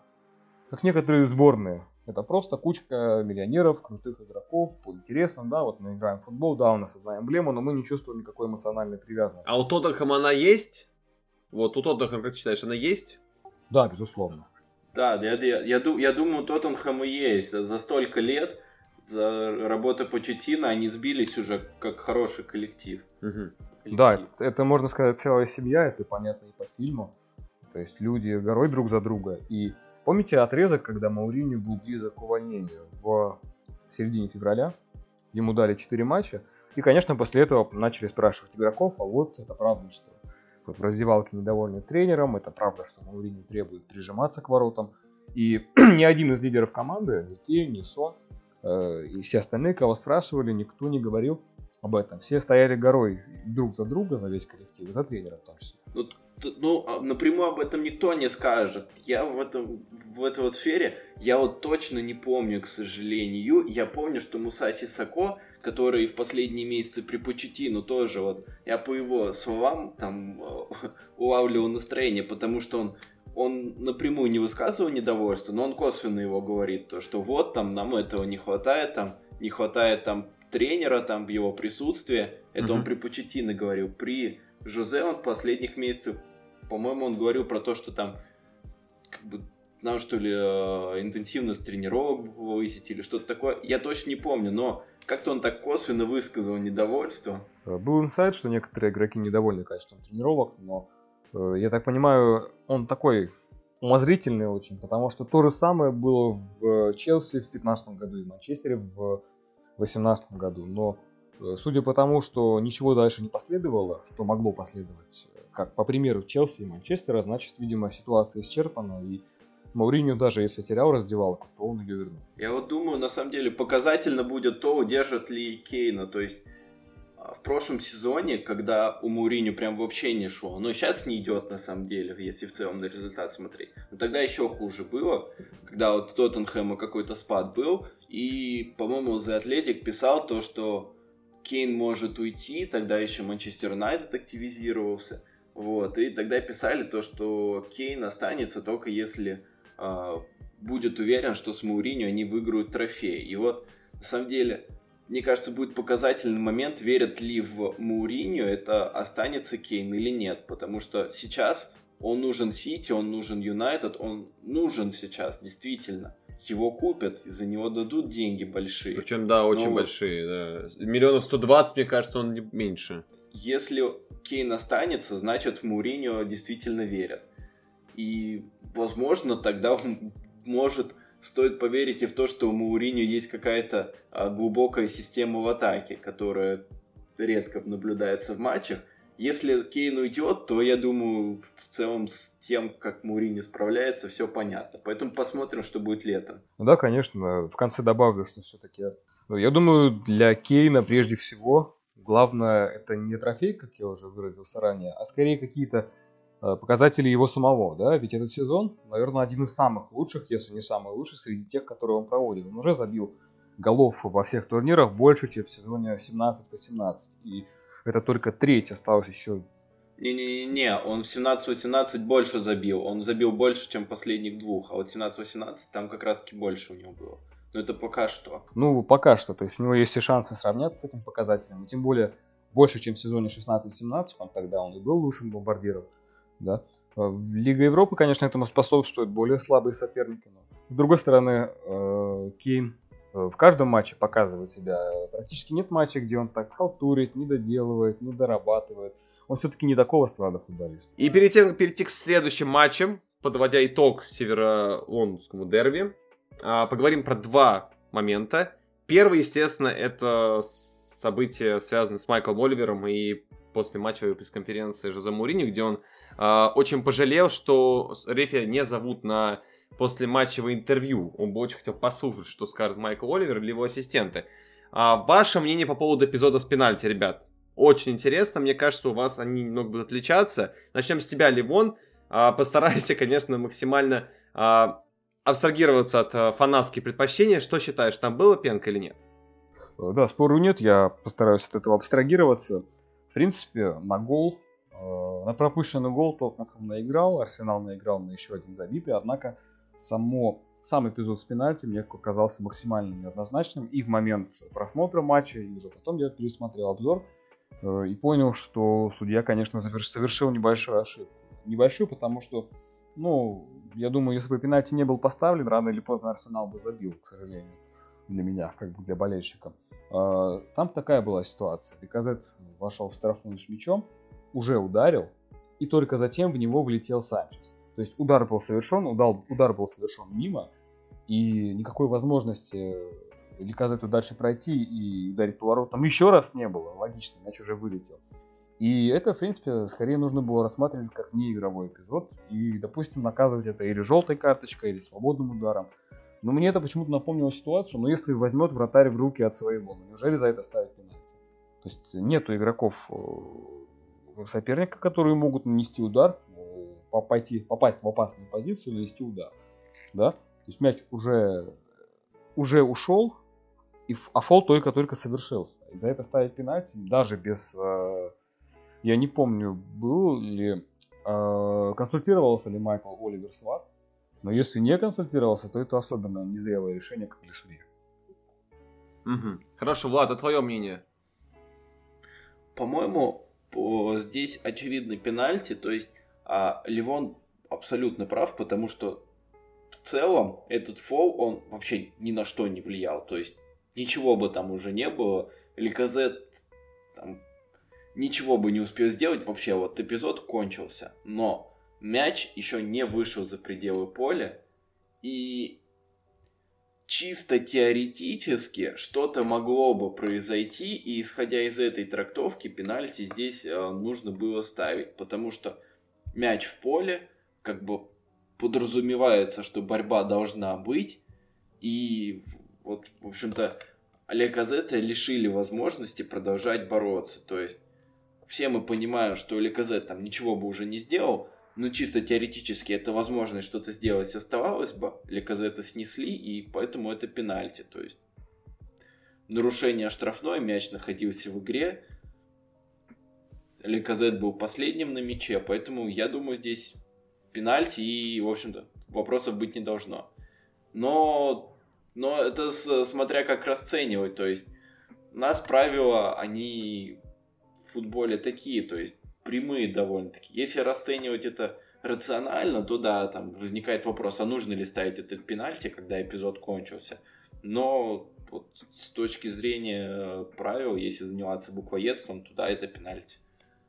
как некоторые сборные. Это просто кучка миллионеров, крутых игроков по интересам, да, вот мы играем в футбол, да, у нас одна эмблема, но мы не чувствуем никакой эмоциональной привязанности. А у Тоттенхэма она есть? Вот у Тоттенхэма, как считаешь, она есть? Да, безусловно. Да, я, я, я, я думаю, Тоттенхэм и есть. За столько лет, за работы по Четино, они сбились уже как хороший коллектив. Угу. коллектив. Да, это, это, можно сказать, целая семья, это понятно и по фильму. То есть люди горой друг за друга. И помните отрезок, когда Маурини был близок к увольнению в середине февраля? Ему дали 4 матча. И, конечно, после этого начали спрашивать игроков, а вот это правда, что в раздевалке недовольны тренером. Это правда, что Маурини требует прижиматься к воротам. И ни один из лидеров команды, ни Те, ни Сон, э, и все остальные, кого спрашивали, никто не говорил об этом. Все стояли горой друг за друга, за весь коллектив, за тренера в том числе. Ну, ну, а напрямую об этом никто не скажет. Я в, этом, в этой вот сфере, я вот точно не помню, к сожалению. Я помню, что Мусаси Сако который в последние месяцы при Почетину тоже вот, я по его словам там улавливал настроение, потому что он он напрямую не высказывал недовольство, но он косвенно его говорит, то, что вот там нам этого не хватает, там не хватает там тренера, там его присутствия. Это mm-hmm. он при Почетино говорил. При Жозе он последних месяцах, по-моему, он говорил про то, что там как бы нам что ли э, интенсивность тренировок повысить или что-то такое. Я точно не помню, но как-то он так косвенно высказал недовольство. Э, был инсайт, что некоторые игроки недовольны качеством тренировок, но э, я так понимаю, он такой умозрительный очень, потому что то же самое было в Челси в 2015 году и в Манчестере в 2018 году. Но судя по тому, что ничего дальше не последовало, что могло последовать, как по примеру Челси и Манчестера, значит, видимо, ситуация исчерпана, и Мауриню даже если терял раздевалку, то он ее вернул. Я вот думаю, на самом деле, показательно будет то, удержит ли Кейна. То есть а, в прошлом сезоне, когда у Мауриню прям вообще не шло, но сейчас не идет на самом деле, если в целом на результат смотреть. Но тогда еще хуже было, когда вот Тоттенхэма какой-то спад был, и, по-моему, The Athletic писал то, что Кейн может уйти, тогда еще Манчестер Юнайтед активизировался, вот, и тогда писали то, что Кейн останется только если э, будет уверен, что с Мауриню они выиграют трофей. И вот, на самом деле, мне кажется, будет показательный момент, верят ли в Мауриню, это останется Кейн или нет. Потому что сейчас он нужен Сити, он нужен Юнайтед, он нужен сейчас, действительно. Его купят, за него дадут деньги большие. Причем, да, очень Но... большие, да. Миллионов 120, мне кажется, он не меньше. Если Кейн останется, значит в Мауриньо действительно верят. И, возможно, тогда может стоит поверить и в то, что у Мауриньо есть какая-то а, глубокая система в атаке, которая редко наблюдается в матчах. Если Кейн уйдет, то я думаю, в целом с тем, как Мауриньо справляется, все понятно. Поэтому посмотрим, что будет летом. Ну да, конечно. В конце добавлю, что все-таки... Ну, я думаю, для Кейна прежде всего главное это не трофей, как я уже выразился ранее, а скорее какие-то Э, показатели его самого, да, ведь этот сезон, наверное, один из самых лучших, если не самый лучший среди тех, которые он проводит. Он уже забил голов во всех турнирах больше, чем в сезоне 17-18, и это только треть, осталось еще... Не-не-не, он в 17-18 больше забил, он забил больше, чем последних двух, а вот 17-18 там как раз-таки больше у него было. Но это пока что. Ну, пока что, то есть у него есть и шансы сравняться с этим показателем, и тем более больше, чем в сезоне 16-17, он тогда он и был лучшим бомбардиром да. Э, Лига Европы, конечно, этому способствует более слабые соперники. Но, с другой стороны, э, Кейн в каждом матче показывает себя. Практически нет матча, где он так халтурит, не доделывает, не дорабатывает. Он все-таки не такого склада футболист. И перед тем, как перейти к следующим матчам, подводя итог северо-лондонскому дерби, а, поговорим про два момента. Первый, естественно, это событие, связанное с Майклом Оливером и после матчевой пресс-конференции Жозе Мурини, где он э, очень пожалел, что рефери не зовут на послематчевое интервью. Он бы очень хотел послушать, что скажет Майкл Оливер или его ассистенты. А ваше мнение по поводу эпизода с пенальти, ребят? Очень интересно, мне кажется, у вас они немного будут отличаться. Начнем с тебя, Ливон. А, постарайся, конечно, максимально а, абстрагироваться от а, фанатских предпочтений. Что считаешь, там было пенка или нет? Да, спору нет, я постараюсь от этого абстрагироваться. В принципе, на гол, э, на пропущенный гол Тоттенхэм наиграл, Арсенал наиграл на еще один забитый, однако само, сам эпизод с пенальти мне казался максимально неоднозначным и в момент просмотра матча, и уже потом я пересмотрел обзор э, и понял, что судья, конечно, совершил небольшую ошибку. Небольшую, потому что, ну, я думаю, если бы пенальти не был поставлен, рано или поздно Арсенал бы забил, к сожалению, для меня, как бы для болельщика. А, там такая была ситуация. Беказет вошел в штрафную с мячом, уже ударил, и только затем в него влетел Санчес. То есть удар был совершен, удар, удар был совершен мимо, и никакой возможности Ликазету дальше пройти и ударить поворотом еще раз не было. Логично, мяч уже вылетел. И это, в принципе, скорее нужно было рассматривать как неигровой эпизод и, допустим, наказывать это или желтой карточкой, или свободным ударом. Но мне это почему-то напомнило ситуацию, но если возьмет вратарь в руки от своего, ну неужели за это ставить пенальти? То есть нету игроков э, соперника, которые могут нанести удар, э, пойти, попасть в опасную позицию, нанести удар. Да? То есть мяч уже, уже ушел, и, а фол только-только совершился. И за это ставить пенальти, даже без... Э, я не помню, был ли... Консультировался ли Майкл Оливер Сват но если не консультировался, то это особенно незрелое решение, как для судьи. Угу. Хорошо, Влад, а твое мнение? По-моему, по, здесь очевидный пенальти, то есть а, Ливон абсолютно прав, потому что в целом этот фол, он вообще ни на что не влиял, то есть ничего бы там уже не было, Ликазет там ничего бы не успел сделать, вообще вот эпизод кончился, но мяч еще не вышел за пределы поля, и чисто теоретически что-то могло бы произойти, и исходя из этой трактовки, пенальти здесь э, нужно было ставить, потому что мяч в поле, как бы подразумевается, что борьба должна быть, и вот, в общем-то, Олег Азета лишили возможности продолжать бороться, то есть все мы понимаем, что Леказет там ничего бы уже не сделал, но чисто теоретически это возможность что-то сделать оставалось бы. Леказета снесли, и поэтому это пенальти. То есть нарушение штрафной, мяч находился в игре. Леказет был последним на мяче, поэтому я думаю, здесь пенальти и, в общем-то, вопросов быть не должно. Но, но это с, смотря как расценивать, то есть у нас правила, они футболе такие, то есть прямые довольно-таки. Если расценивать это рационально, то да, там возникает вопрос, а нужно ли ставить этот пенальти, когда эпизод кончился. Но вот с точки зрения э, правил, если заниматься буквоедством, то да, это пенальти.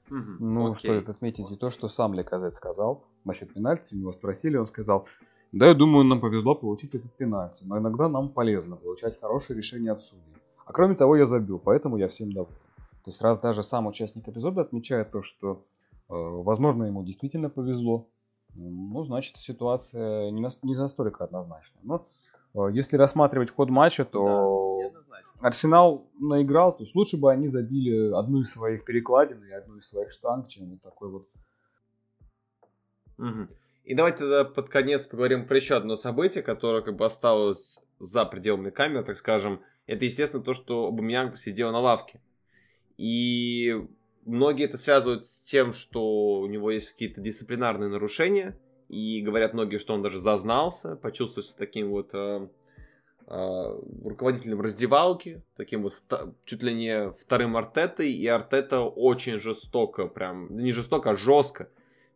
Ну, Окей. стоит отметить и то, что сам Леказет сказал насчет пенальти. Его спросили, он сказал, да, я думаю, нам повезло получить этот пенальти, но иногда нам полезно получать хорошее решение от судей. А кроме того, я забил, поэтому я всем доволен. То есть раз даже сам участник эпизода отмечает то, что, э, возможно, ему действительно повезло, ну, значит, ситуация не, на, не настолько однозначная. Но э, если рассматривать ход матча, то да, Арсенал наиграл, то есть лучше бы они забили одну из своих перекладин и одну из своих штанг, чем вот такой вот. Угу. И давайте тогда под конец поговорим про еще одно событие, которое как бы осталось за пределами камеры, так скажем. Это, естественно, то, что Бумьянг сидел на лавке. И многие это связывают с тем, что у него есть какие-то дисциплинарные нарушения. И говорят многие, что он даже зазнался, почувствовался таким вот э, руководителем раздевалки, таким вот чуть ли не вторым Артетой. И Артета очень жестоко, прям, не жестоко, а жестко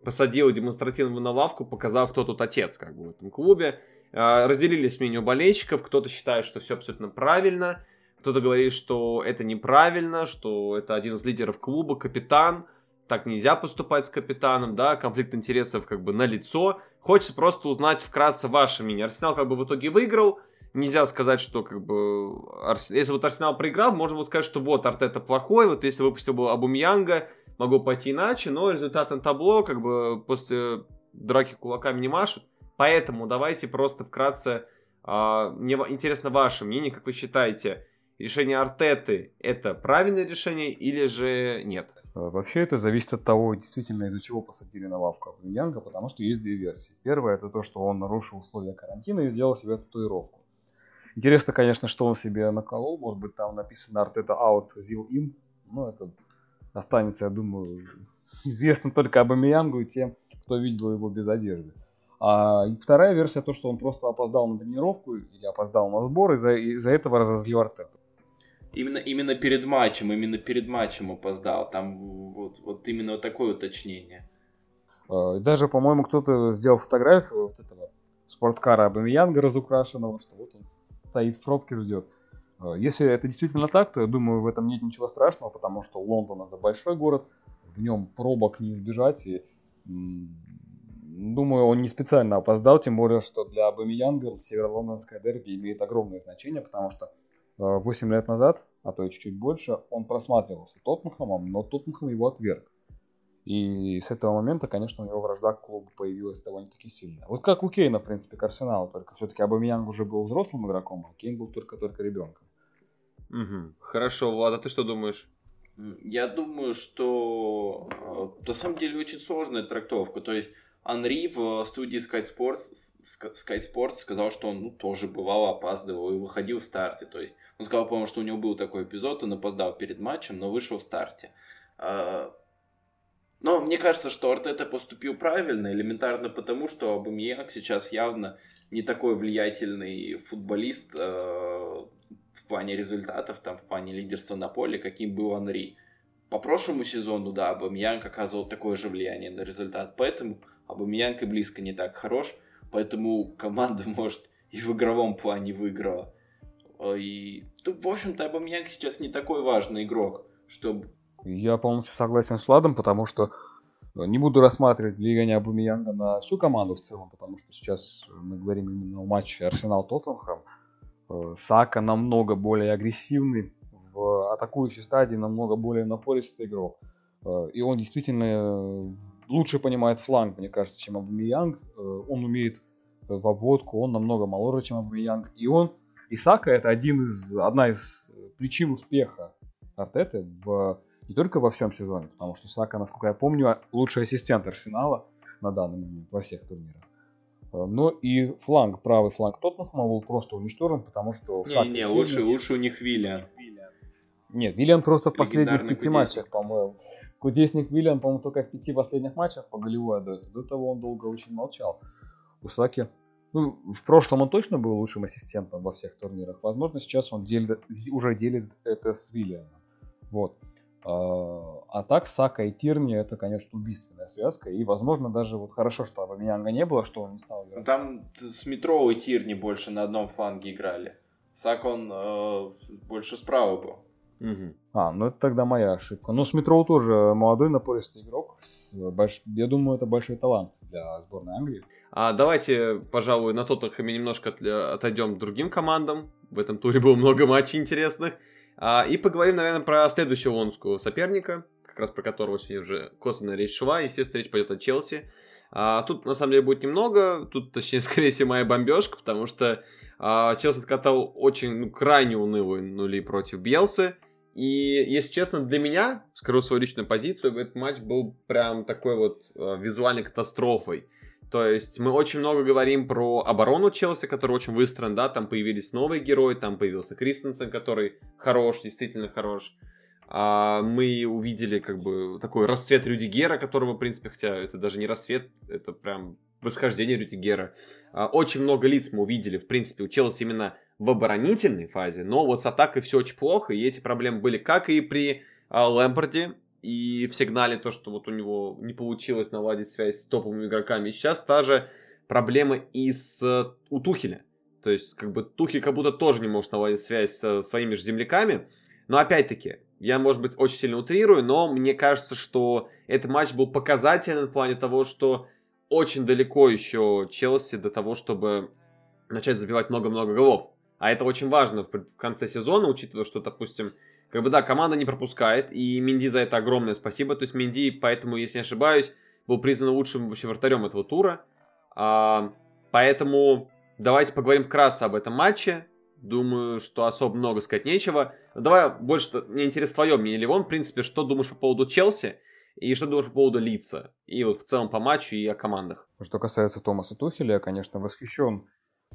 посадил демонстративно на лавку, показав, кто тут отец как бы в этом клубе. Э, разделились мнения болельщиков, кто-то считает, что все абсолютно правильно, кто-то говорит, что это неправильно, что это один из лидеров клуба, капитан. Так нельзя поступать с капитаном, да, конфликт интересов как бы на лицо. Хочется просто узнать вкратце ваше мнение. Арсенал как бы в итоге выиграл. Нельзя сказать, что как бы... Если вот Арсенал проиграл, можно сказать, что вот Артета плохой, вот если выпустил бы Абумьянга, могло пойти иначе, но результат на табло как бы после драки кулаками не машут. Поэтому давайте просто вкратце... А, мне интересно ваше мнение, как вы считаете, решение Артеты это правильное решение или же нет? А, вообще это зависит от того, действительно из-за чего посадили на лавку Абрамянга, потому что есть две версии. Первая это то, что он нарушил условия карантина и сделал себе татуировку. Интересно, конечно, что он себе наколол. Может быть, там написано Артета out, Zil in. Ну, это останется, я думаю, известно только Абамиянгу и тем, кто видел его без одежды. А вторая версия то, что он просто опоздал на тренировку или опоздал на сбор, и из-за из этого разозлил Артета. Именно, именно перед матчем, именно перед матчем опоздал. Там вот, вот именно вот такое уточнение. А, даже, по-моему, кто-то сделал фотографию вот этого спорткара Абамиянга разукрашенного, что вот он стоит в пробке, ждет. А, если это действительно так, то я думаю, в этом нет ничего страшного, потому что Лондон это большой город, в нем пробок не избежать, и думаю, он не специально опоздал, тем более, что для Абамиянга северо-лондонское дерби имеет огромное значение, потому что 8 лет назад, а то и чуть-чуть больше, он просматривался Тоттенхэмом, но Тоттенхэм его отверг. И с этого момента, конечно, у него вражда к клубу появилась довольно-таки сильная. Вот как у Кейна, в принципе, к Арсеналу, только все-таки Абамиян уже был взрослым игроком, а Кейн был только-только ребенком. Угу. Хорошо, Влад, а ты что думаешь? Я думаю, что э, на самом деле очень сложная трактовка. То есть Анри в студии Sky Sports, Sky Sports сказал, что он ну, тоже бывало опаздывал и выходил в старте. То есть он сказал, по-моему, что у него был такой эпизод, он опоздал перед матчем, но вышел в старте. Но мне кажется, что Артета поступил правильно, элементарно потому, что Абамияк сейчас явно не такой влиятельный футболист э, в плане результатов, там, в плане лидерства на поле, каким был Анри. По прошлому сезону, да, Абамияк оказывал такое же влияние на результат, поэтому Абамиянг и близко не так хорош, поэтому команда, может, и в игровом плане выиграла. И, ну, в общем-то, Абамиянг сейчас не такой важный игрок, чтобы... Я полностью согласен с Владом, потому что Не буду рассматривать влияние Абумиянга на всю команду в целом, потому что сейчас мы говорим именно о матче Арсенал-Тоттенхэм. Сака намного более агрессивный, в атакующей стадии намного более напористый игрок. И он действительно лучше понимает фланг, мне кажется, чем Абумиянг. Он умеет в обводку, он намного моложе, чем Абумиянг. И он, Исака, это один из, одна из причин успеха Артеты в не только во всем сезоне, потому что Сака, насколько я помню, лучший ассистент Арсенала на данный момент во всех турнирах. Э, но и фланг, правый фланг Тоттенхэма был просто уничтожен, потому что... Не, не, лучше, лучше у них Виллиан. Нет, Виллиан просто в последних пяти матчах, по-моему. Кудесник Виллиан, по-моему, только в пяти последних матчах по голевой отдает. До того он долго очень молчал. У Саки ну, в прошлом он точно был лучшим ассистентом во всех турнирах. Возможно, сейчас он делит, уже делит это с Виллианом. Вот. А, а так Сака и Тирни это, конечно, убийственная связка. И, возможно, даже вот хорошо, что Абамиянга не было, что он не стал играть. Там с Метро и Тирни больше на одном фланге играли. Сака он э, больше справа был. Угу. А, ну это тогда моя ошибка. Ну, с Метроу тоже молодой напористый игрок. С больш... Я думаю, это большой талант для сборной Англии. А давайте, пожалуй, на Тоттенхэме немножко отойдем к другим командам. В этом туре было много матчей интересных. А, и поговорим, наверное, про следующего лондонского соперника, как раз про которого сегодня уже косвенно речь шла. Естественно, речь пойдет о Челси. А, тут, на самом деле, будет немного. Тут, точнее, скорее всего, моя бомбежка, потому что а, Челси откатал очень, ну, крайне унылые нули против Белсы. И, если честно, для меня, скажу свою личную позицию, этот матч был прям такой вот визуальной катастрофой. То есть мы очень много говорим про оборону Челси, которая очень выстроена, да, там появились новые герои, там появился Кристенсен, который хорош, действительно хорош. А мы увидели как бы такой расцвет Рюдигера, которого, в принципе, хотя это даже не расцвет, это прям восхождение Рюдигера. А, очень много лиц мы увидели, в принципе, у Челси именно в оборонительной фазе, но вот с атакой все очень плохо, и эти проблемы были как и при а, Лэмпорде, и в сигнале то, что вот у него не получилось наладить связь с топовыми игроками. И сейчас та же проблема и с у Тухеля. То есть, как бы Тухель как будто тоже не может наладить связь со своими же земляками. Но опять-таки, я, может быть, очень сильно утрирую, но мне кажется, что этот матч был показательным в плане того, что очень далеко еще Челси до того, чтобы начать забивать много-много голов. А это очень важно в конце сезона, учитывая, что, допустим, как бы да, команда не пропускает, и Минди за это огромное спасибо. То есть Минди, поэтому, если не ошибаюсь, был признан лучшим вообще вратарем этого тура. А, поэтому давайте поговорим вкратце об этом матче. Думаю, что особо много сказать нечего. Давай больше, мне интересно твое мнение, Ливон, в принципе, что думаешь по поводу Челси и что думаешь по поводу Лица? И вот в целом по матчу и о командах. Что касается Томаса Тухеля, я, конечно, восхищен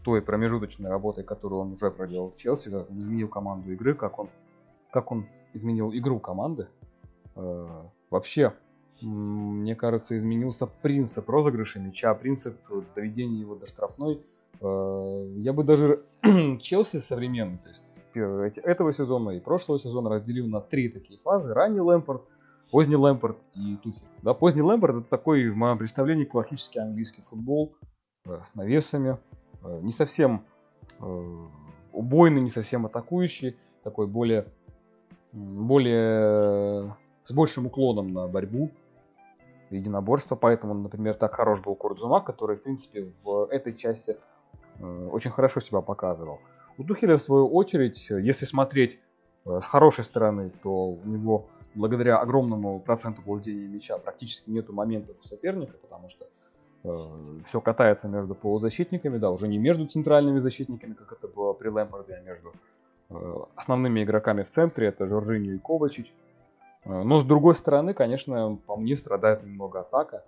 той промежуточной работой, которую он уже проделал в Челси, как он изменил команду игры, как он как он изменил игру команды. Э, вообще, мне кажется, изменился принцип розыгрыша мяча, принцип доведения его до штрафной. Э, я бы даже Челси современный, то есть этого сезона и прошлого сезона разделил на три такие фазы. Ранний Лэмпорт, поздний Лэмпорт и Тухель. Да, поздний Лэмпорт это такой, в моем представлении, классический английский футбол э, с навесами. Не совсем убойный, не совсем атакующий, такой более более с большим уклоном на борьбу, единоборство, поэтому, например, так хорош был Курдзума, который, в принципе, в этой части э, очень хорошо себя показывал. У Тухеля, в свою очередь, если смотреть э, с хорошей стороны, то у него благодаря огромному проценту владения мяча практически нету моментов у соперника, потому что э, все катается между полузащитниками, да, уже не между центральными защитниками, как это было при Лэмпорде, а между Э, основными игроками в центре это Жоржиньо и Ковачич. Э, но с другой стороны, конечно, по мне страдает немного атака,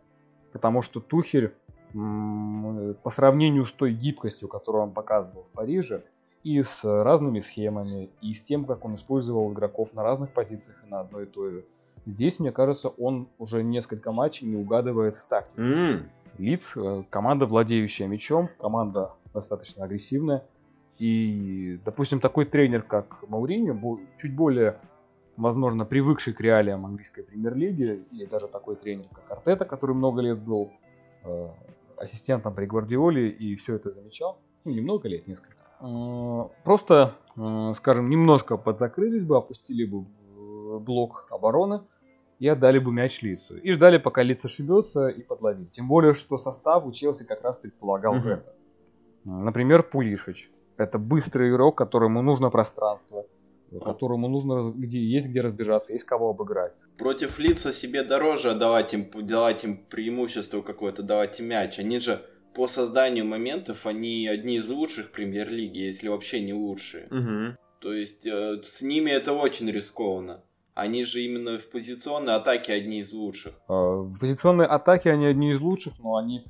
потому что Тухель по сравнению с той гибкостью, которую он показывал в Париже, и с разными схемами, и с тем, как он использовал игроков на разных позициях и на одной и той же, здесь, мне кажется, он уже несколько матчей не угадывает с тактикой. Mm. Лидс, э, команда, владеющая мячом, команда достаточно агрессивная, и, допустим, такой тренер, как Мауриньо, чуть более, возможно, привыкший к реалиям английской премьер-лиги, или даже такой тренер, как Артета, который много лет был э, ассистентом при Гвардиоле и все это замечал, ну, немного лет, несколько. Э, просто, э, скажем, немножко подзакрылись бы, опустили бы блок обороны, и отдали бы мяч лицу. И ждали, пока лицо ошибется и подловить. Тем более, что состав у Челси как раз предполагал mm-hmm. это. Например, Пулишич. Это быстрый игрок, которому нужно пространство, которому нужно где есть где разбежаться, есть кого обыграть. Против лица себе дороже давать им, давать им преимущество какое-то, давать им мяч. Они же по созданию моментов, они одни из лучших премьер-лиги, если вообще не лучшие. Угу. То есть э, с ними это очень рискованно. Они же именно в позиционной атаке одни из лучших. А, в позиционной атаке они одни из лучших, но они э,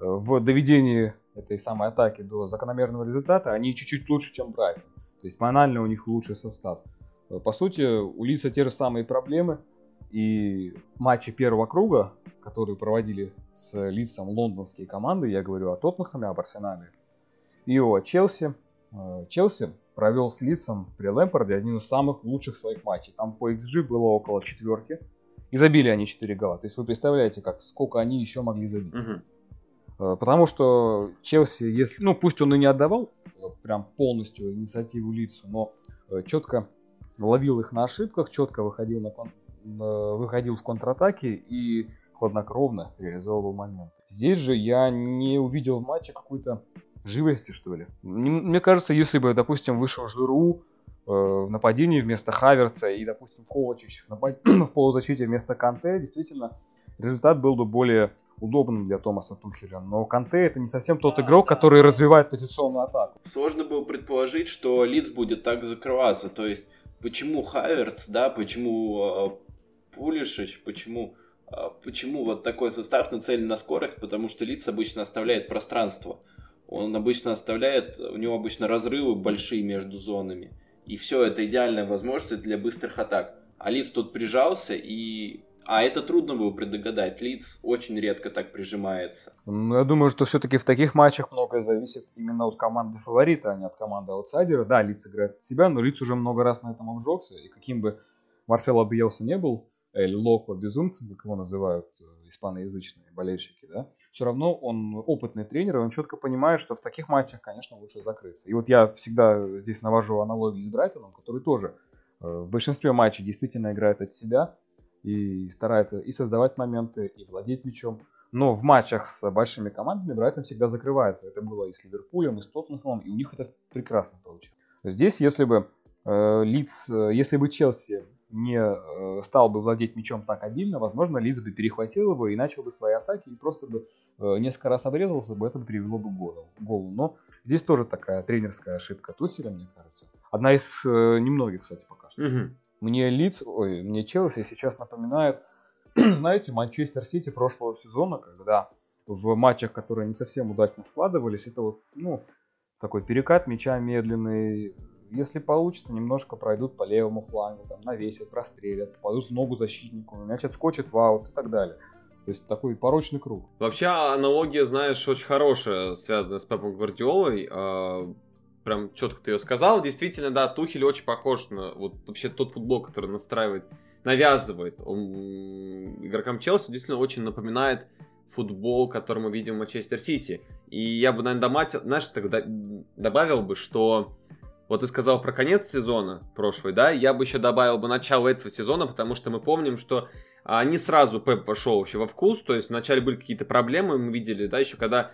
в доведении этой самой атаки до закономерного результата, они чуть-чуть лучше, чем Брайтон. То есть банально у них лучший состав. Э, по сути, у Лица те же самые проблемы. И матчи первого круга, которые проводили с лицом лондонские команды, я говорю о Тоттенхэме, об Арсенале и о Челси. Э, Челси провел с лицом при Лэмпорде один из самых лучших своих матчей. Там по XG было около четверки. И забили они 4 гола. То есть вы представляете, как, сколько они еще могли забить. Угу. Потому что Челси, если, ну пусть он и не отдавал прям полностью инициативу лицу, но четко ловил их на ошибках, четко выходил, на кон... выходил в контратаке и хладнокровно реализовывал момент. Здесь же я не увидел в матче какой-то живости, что ли. Мне кажется, если бы, допустим, вышел Жиру э, в нападении вместо Хаверца и, допустим, Ковачич в, напад... в полузащите вместо Канте, действительно, результат был бы более удобным для Томаса Тухеля. Но Канте это не совсем тот игрок, который развивает позиционную атаку. Сложно было предположить, что Лиц будет так закрываться. То есть, почему Хаверц, да, почему э, Пулишич, почему, э, почему вот такой состав нацелен на скорость? Потому что Лиц обычно оставляет пространство. Он обычно оставляет, у него обычно разрывы большие между зонами. И все, это идеальная возможность для быстрых атак. А Лиц тут прижался и а это трудно было предугадать. Лиц очень редко так прижимается. Ну, я думаю, что все-таки в таких матчах многое зависит именно от команды фаворита, а не от команды аутсайдера. Да, Лиц играет от себя, но Лиц уже много раз на этом обжегся. И каким бы Марсело Биелса не был, или Локо безумцем, как его называют э, испаноязычные болельщики, да, все равно он опытный тренер, и он четко понимает, что в таких матчах, конечно, лучше закрыться. И вот я всегда здесь навожу аналогию с Брайтоном, который тоже э, в большинстве матчей действительно играет от себя, и старается и создавать моменты, и владеть мячом. Но в матчах с большими командами Брайтон всегда закрывается. Это было и с Ливерпулем, и с Тоттенхэмом, и у них это прекрасно получилось. Здесь, если бы э, Лиц, э, если бы Челси не э, стал бы владеть мячом так обильно, возможно, Лиц бы перехватил его и начал бы свои атаки, и просто бы э, несколько раз обрезался бы, это бы привело бы к голу. голу. Но здесь тоже такая тренерская ошибка Тухеля, мне кажется. Одна из э, немногих, кстати, пока что. Угу. Мне Лиц, ой, мне Челси сейчас напоминает, знаете, Манчестер Сити прошлого сезона, когда в матчах, которые не совсем удачно складывались, это вот, ну, такой перекат мяча медленный. Если получится, немножко пройдут по левому флангу, там, навесят, прострелят, попадут в ногу защитнику, мяч отскочит в аут и так далее. То есть такой порочный круг. Вообще аналогия, знаешь, очень хорошая, связанная с Пепом Гвардиолой. Прям четко ты ее сказал. Действительно, да, Тухель очень похож на вот вообще тот футбол, который настраивает, навязывает. Он игрокам Челси действительно очень напоминает футбол, который мы видим в Манчестер Сити. И я бы, наверное, доматил, знаешь, тогда добавил бы, что вот ты сказал про конец сезона прошлый, да, я бы еще добавил бы начало этого сезона, потому что мы помним, что а не сразу Пеп пошел вообще во вкус, то есть вначале были какие-то проблемы, мы видели, да, еще когда,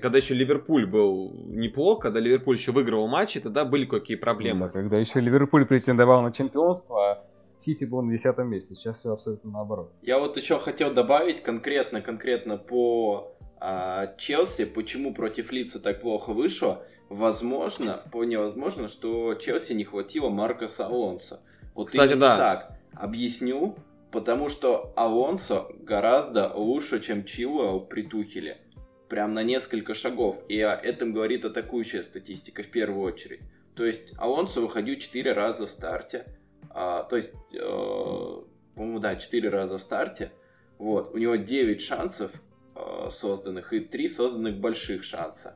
когда еще Ливерпуль был неплох, когда Ливерпуль еще выигрывал матчи, тогда были какие проблемы. Да, когда еще Ливерпуль претендовал на чемпионство, а Сити был на десятом месте, сейчас все абсолютно наоборот. Я вот еще хотел добавить конкретно, конкретно по а, Челси, почему против Лица так плохо вышло, возможно, вполне возможно, что Челси не хватило Маркоса Алонса. Вот Кстати, да. так. Объясню. Потому что Алонсо гораздо лучше, чем Чилуэлл при Тухеле. Прям на несколько шагов. И о этом говорит атакующая статистика в первую очередь. То есть Алонсо выходил 4 раза в старте. А, то есть, э, по-моему, да, 4 раза в старте. Вот. У него 9 шансов э, созданных и 3 созданных больших шанса.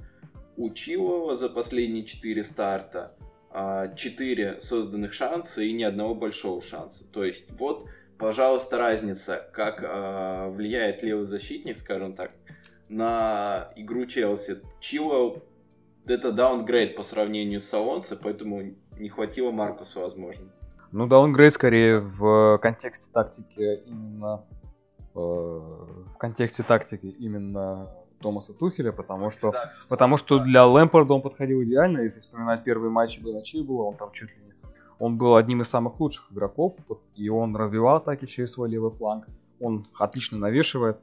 У Чилуэлла за последние 4 старта 4 а, созданных шанса и ни одного большого шанса. То есть вот пожалуйста, разница, как э, влияет левый защитник, скажем так, на игру Челси. Чило это даунгрейд по сравнению с Алонсо, поэтому не хватило Маркусу, возможно. Ну, даунгрейд скорее в контексте тактики именно э, в контексте тактики именно Томаса Тухеля, потому что, да, потому что для Лэмпорда он подходил идеально. Если вспоминать первые матчи Беначи было, он там чуть ли не... Он был одним из самых лучших игроков, и он развивал атаки через свой левый фланг. Он отлично навешивает.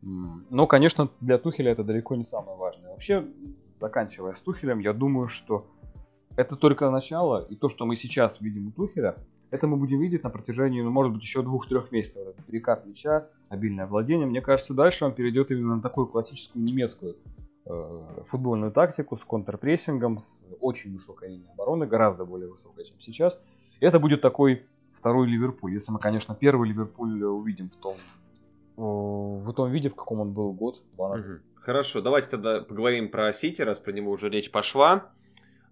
Но, конечно, для Тухеля это далеко не самое важное. Вообще, заканчивая с Тухелем, я думаю, что это только начало, и то, что мы сейчас видим у Тухеля, это мы будем видеть на протяжении, ну, может быть, еще двух-трех месяцев. Вот это перекат мяча, обильное владение. Мне кажется, дальше он перейдет именно на такую классическую немецкую э, футбольную тактику с контрпрессингом, с очень высокой линией обороны, гораздо более высокой, чем сейчас. Это будет такой второй Ливерпуль. Если мы, конечно, первый Ливерпуль увидим в том, в том виде, в каком он был год, два назад. Хорошо, давайте тогда поговорим про Сити, раз про него уже речь пошла.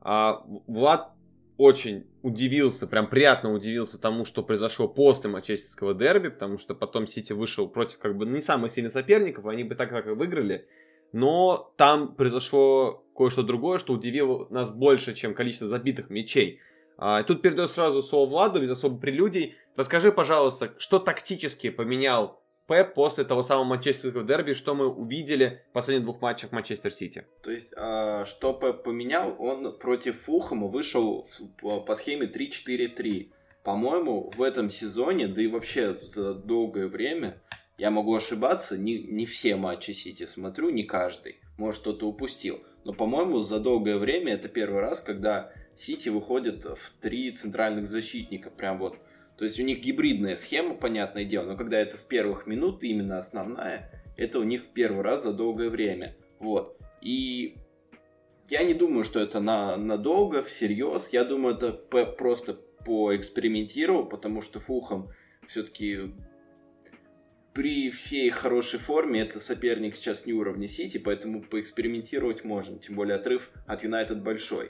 А, Влад очень удивился, прям приятно удивился тому, что произошло после манчестерского дерби, потому что потом Сити вышел против как бы не самых сильных соперников, они бы так как и выиграли, но там произошло кое-что другое, что удивило нас больше, чем количество забитых мячей. А, тут передаю сразу слово Владу без особых прелюдий. Расскажи, пожалуйста, что тактически поменял Пеп после того самого манчестерского дерби, что мы увидели в последних двух матчах Манчестер Сити. То есть, а, что Пеп поменял, он против Фулхэма вышел по схеме 3-4-3. По-моему, в этом сезоне, да и вообще за долгое время, я могу ошибаться, не, не все матчи Сити смотрю, не каждый. Может, кто-то упустил. Но, по-моему, за долгое время это первый раз, когда Сити выходит в три центральных защитника. Прям вот то есть у них гибридная схема, понятное дело, но когда это с первых минут, именно основная, это у них первый раз за долгое время. Вот. И я не думаю, что это на, надолго, всерьез. Я думаю, это просто поэкспериментировал, потому что Фулхам все-таки при всей хорошей форме это соперник сейчас не уровня Сити, поэтому поэкспериментировать можно, тем более отрыв от Юнайтед большой.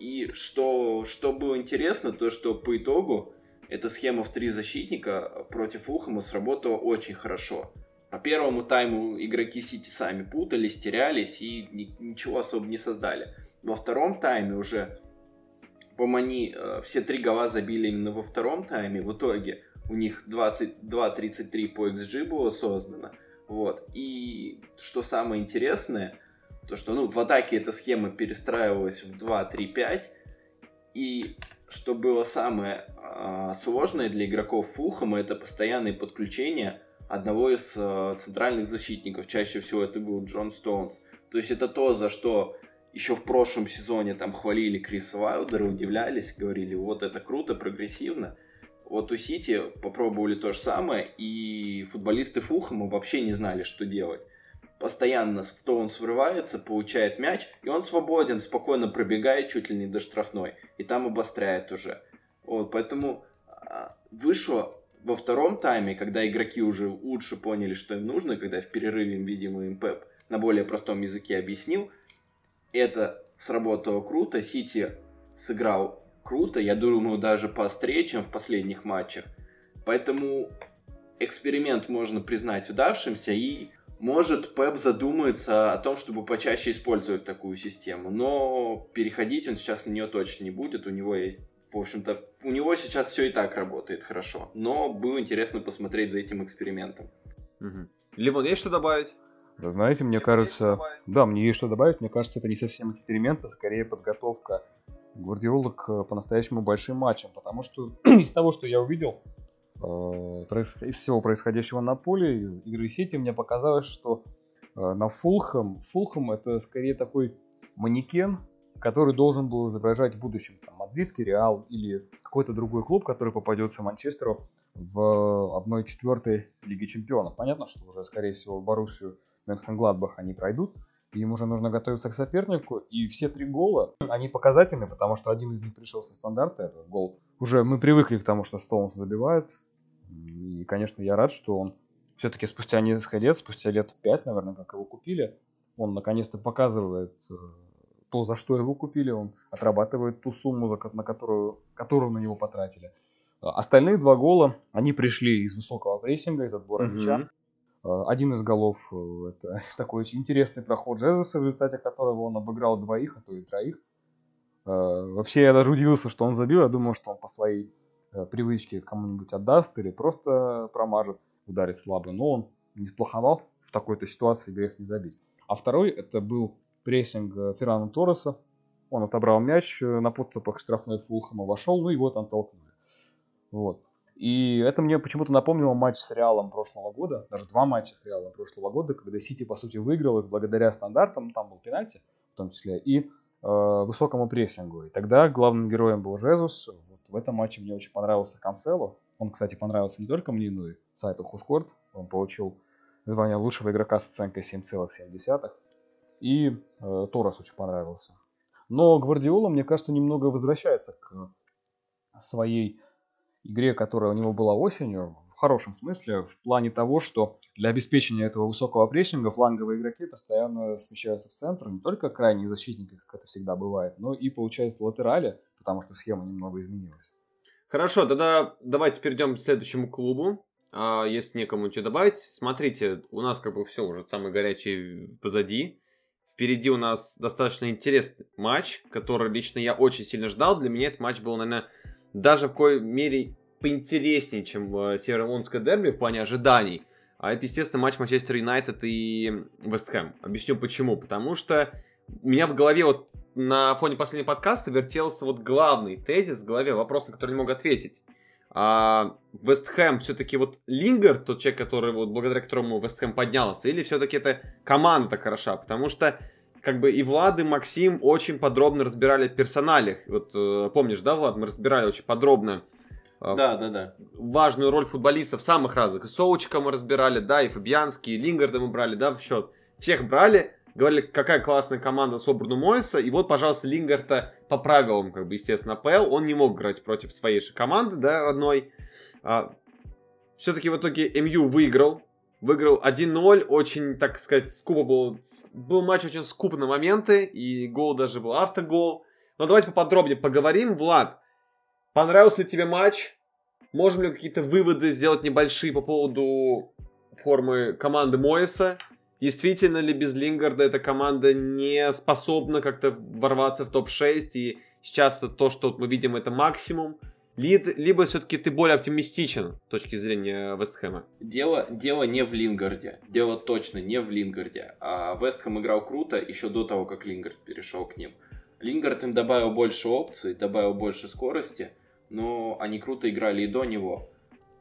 И что, что было интересно, то что по итогу эта схема в три защитника против Ухама сработала очень хорошо. По первому тайму игроки Сити сами путались, терялись и ничего особо не создали. Во втором тайме уже Помани э, все три гола забили именно во втором тайме. В итоге у них 22-33 по XG было создано. Вот. И что самое интересное, то что ну, в атаке эта схема перестраивалась в 2-3-5. И что было самое сложное для игроков Фулхэма, это постоянные подключения одного из э, центральных защитников. Чаще всего это был Джон Стоунс. То есть это то, за что еще в прошлом сезоне там хвалили Криса Уайлдера, удивлялись, говорили, вот это круто, прогрессивно. Вот у Сити попробовали то же самое, и футболисты Фулхэма вообще не знали, что делать постоянно Стоунс врывается, получает мяч, и он свободен, спокойно пробегает чуть ли не до штрафной, и там обостряет уже. Вот, поэтому а, вышло во втором тайме, когда игроки уже лучше поняли, что им нужно, когда в перерыве, видимо, им Пеп на более простом языке объяснил, это сработало круто, Сити сыграл круто, я думаю, даже поострее, чем в последних матчах. Поэтому эксперимент можно признать удавшимся, и может, Пеп задумается о том, чтобы почаще использовать такую систему, но переходить он сейчас на нее точно не будет. У него есть, в общем-то, у него сейчас все и так работает хорошо. Но было интересно посмотреть за этим экспериментом. Угу. Ливон, есть что добавить? Да, знаете, мне кажется... Да, мне есть что добавить. Мне кажется, это не совсем эксперимент, а скорее подготовка Гвардиола к по-настоящему большим матчам. Потому что из того, что я увидел, Э, из всего происходящего на поле, из игры Сити, мне показалось, что э, на Фулхэм, Фулхэм это скорее такой манекен, который должен был изображать в будущем там, мадридский Реал или какой-то другой клуб, который попадется Манчестеру в 1-4 Лиги Чемпионов. Понятно, что уже, скорее всего, Боруссию Мюнхен-Гладбах они пройдут, им уже нужно готовиться к сопернику, и все три гола, они показательны, потому что один из них пришел со стандарта, этот гол. Уже мы привыкли к тому, что Стоунс забивает, и, конечно, я рад, что он все-таки спустя несколько лет, спустя лет пять, наверное, как его купили, он наконец-то показывает э, то, за что его купили, он отрабатывает ту сумму, на которую, которую на него потратили. Остальные два гола, они пришли из высокого прессинга, из отбора mm-hmm. мяча. Э, один из голов э, это такой очень интересный проход Джезуса, в результате которого он обыграл двоих, а то и троих. Вообще я даже удивился, что он забил. Я думал, что он по своей э, привычки кому-нибудь отдаст или просто промажет, ударит слабо. Но он не сплоховал в такой-то ситуации, грех не забить. А второй это был прессинг э, Феррана Торреса. Он отобрал мяч э, на подступах штрафной Фулхэма, вошел, ну и его там толкнули. Вот. И это мне почему-то напомнило матч с Реалом прошлого года, даже два матча с Реалом прошлого года, когда Сити, по сути, выиграл их благодаря стандартам, там был пенальти в том числе, и э, высокому прессингу. И тогда главным героем был Жезус. Вот в этом матче мне очень понравился Канцело. Он, кстати, понравился не только мне, но и сайту Хускорт. Он получил звание лучшего игрока с оценкой 7,7. И э, Торос очень понравился. Но Гвардиола, мне кажется, немного возвращается к своей игре, которая у него была осенью, в хорошем смысле, в плане того, что для обеспечения этого высокого прессинга фланговые игроки постоянно смещаются в центр, не только крайние защитники, как это всегда бывает, но и, получается, латерали, потому что схема немного изменилась. Хорошо, тогда давайте перейдем к следующему клубу. А, если некому что добавить, смотрите, у нас как бы все уже самый горячий позади. Впереди у нас достаточно интересный матч, который лично я очень сильно ждал. Для меня этот матч был, наверное, даже в какой мере поинтереснее, чем э, Северо-Лондонское дерби в плане ожиданий. А это, естественно, матч Манчестер Юнайтед и Вест Хэм. Объясню почему. Потому что у меня в голове вот на фоне последнего подкаста вертелся вот главный тезис в голове, вопрос, на который не мог ответить. А Вест Хэм все-таки вот Лингер, тот человек, который вот благодаря которому Вест Хэм поднялся, или все-таки это команда хороша? Потому что как бы и Влад, и Максим очень подробно разбирали персоналиях. Вот э, помнишь, да, Влад, мы разбирали очень подробно э, да, да, да. важную роль футболистов самых разных. И Соучика мы разбирали, да, и Фабианский, и Лингарда мы брали, да, в счет. Всех брали, говорили, какая классная команда собрана Мойса, и вот, пожалуйста, Лингарта по правилам, как бы, естественно, ПЛ, он не мог играть против своей же команды, да, родной. А, все-таки в итоге МЮ выиграл, Выиграл 1-0, очень, так сказать, скупо был. Был матч очень скуп на моменты, и гол даже был автогол. Но давайте поподробнее поговорим. Влад, понравился ли тебе матч? Можем ли какие-то выводы сделать небольшие по поводу формы команды Моиса? Действительно ли без Лингарда эта команда не способна как-то ворваться в топ-6? И сейчас то, что мы видим, это максимум либо все-таки ты более оптимистичен с точки зрения Вестхэма? Дело, дело не в Лингарде. Дело точно не в Лингарде. А Вестхэм играл круто еще до того, как Лингард перешел к ним. Лингард им добавил больше опций, добавил больше скорости, но они круто играли и до него.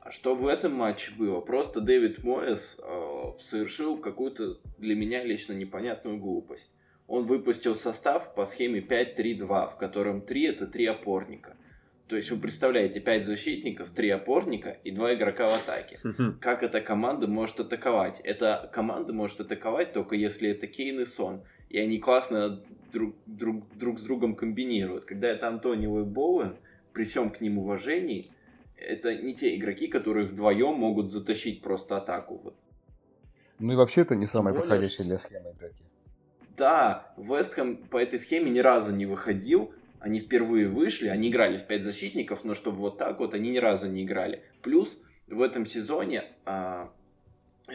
Что в этом матче было? Просто Дэвид Моэс э, совершил какую-то для меня лично непонятную глупость. Он выпустил состав по схеме 5-3-2, в котором 3 это 3 опорника. То есть вы представляете 5 защитников, 3 опорника и 2 игрока в атаке. Как эта команда может атаковать? Эта команда может атаковать только если это Кейн и Сон. И они классно друг, друг, друг с другом комбинируют. Когда это Антонио и Боуэн, при всем к ним уважении, это не те игроки, которые вдвоем могут затащить просто атаку. Ну и вообще это не самые подходящие для схемы игроки. Да, Вестхэм по этой схеме ни разу не выходил, они впервые вышли, они играли в 5 защитников, но чтобы вот так вот, они ни разу не играли. Плюс в этом сезоне, а,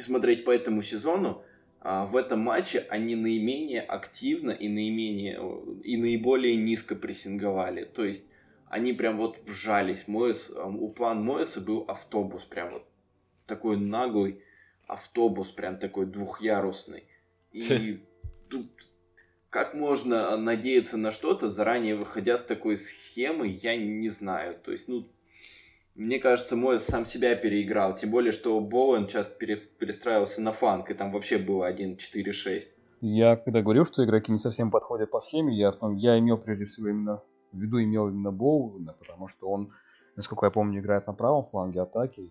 смотреть по этому сезону, а, в этом матче они наименее активно и наименее и наиболее низко прессинговали. То есть они прям вот вжались. Моэс, у план Моэса был автобус, прям вот такой наглый автобус, прям такой двухъярусный. И тут как можно надеяться на что-то, заранее выходя с такой схемы, я не знаю. То есть, ну, мне кажется, мой сам себя переиграл. Тем более, что Боуэн часто перестраивался на фланг, и там вообще было 1-4-6. Я когда говорил, что игроки не совсем подходят по схеме, я, я имел прежде всего именно в виду имел именно Боуэна, потому что он, насколько я помню, играет на правом фланге атаки.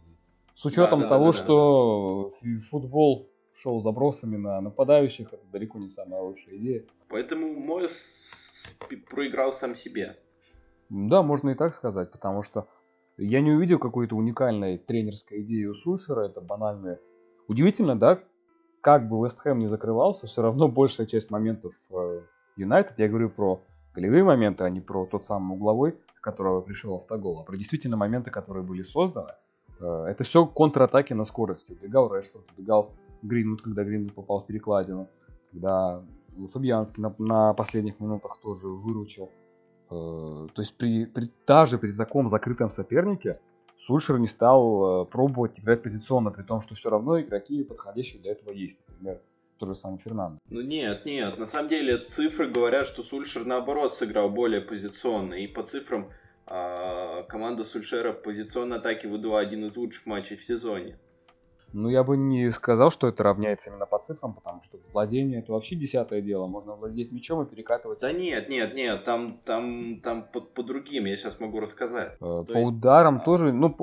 С учетом да, да, того, да, да, что да. футбол шел забросами на нападающих, это далеко не самая лучшая идея. Поэтому Мойс проиграл сам себе. Да, можно и так сказать, потому что я не увидел какой-то уникальной тренерской идеи у Сульшера, это банальное. Удивительно, да, как бы Вест Хэм не закрывался, все равно большая часть моментов э, Юнайтед, я говорю про голевые моменты, а не про тот самый угловой, которого пришел автогол, а про действительно моменты, которые были созданы. Э, это все контратаки на скорости. Убегал Решфорд, убегал Гринвуд, когда Гринвуд попал в перекладину, когда Фабианский на, на последних минутах тоже выручил. то есть при, при, даже при таком закрытом сопернике Сульшер не стал пробовать играть позиционно, при том, что все равно игроки подходящие для этого есть. Например, тот же самый Фернандо. Ну нет, нет, на самом деле цифры говорят, что Сульшер наоборот сыграл более позиционно. И по цифрам э, команда Сульшера позиционной атаки выдала один из лучших матчей в сезоне. Ну, я бы не сказал, что это равняется именно по цифрам, потому что владение это вообще десятое дело. Можно владеть мячом и перекатывать. Да нет, нет, нет, там, там, там по, по другим я сейчас могу рассказать. Э, по есть... ударам а... тоже, ну,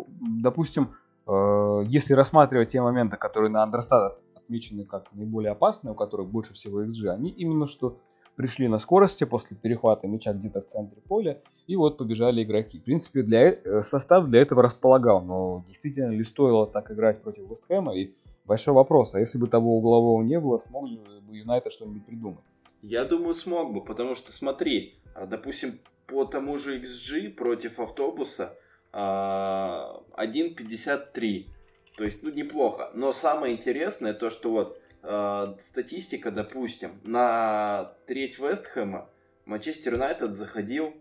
допустим, э, если рассматривать те моменты, которые на Андерстат отмечены как наиболее опасные, у которых больше всего XG, они именно что пришли на скорости после перехвата мяча где-то в центре поля, и вот побежали игроки. В принципе, для, э, состав для этого располагал, но действительно ли стоило так играть против Вестхэма, и большой вопрос, а если бы того углового не было, смог ли бы Юнайтед что-нибудь придумать? Я думаю, смог бы, потому что смотри, а, допустим, по тому же XG против автобуса 1.53. То есть, ну, неплохо. Но самое интересное то, что вот э, статистика, допустим, на треть Вестхэма Манчестер Юнайтед заходил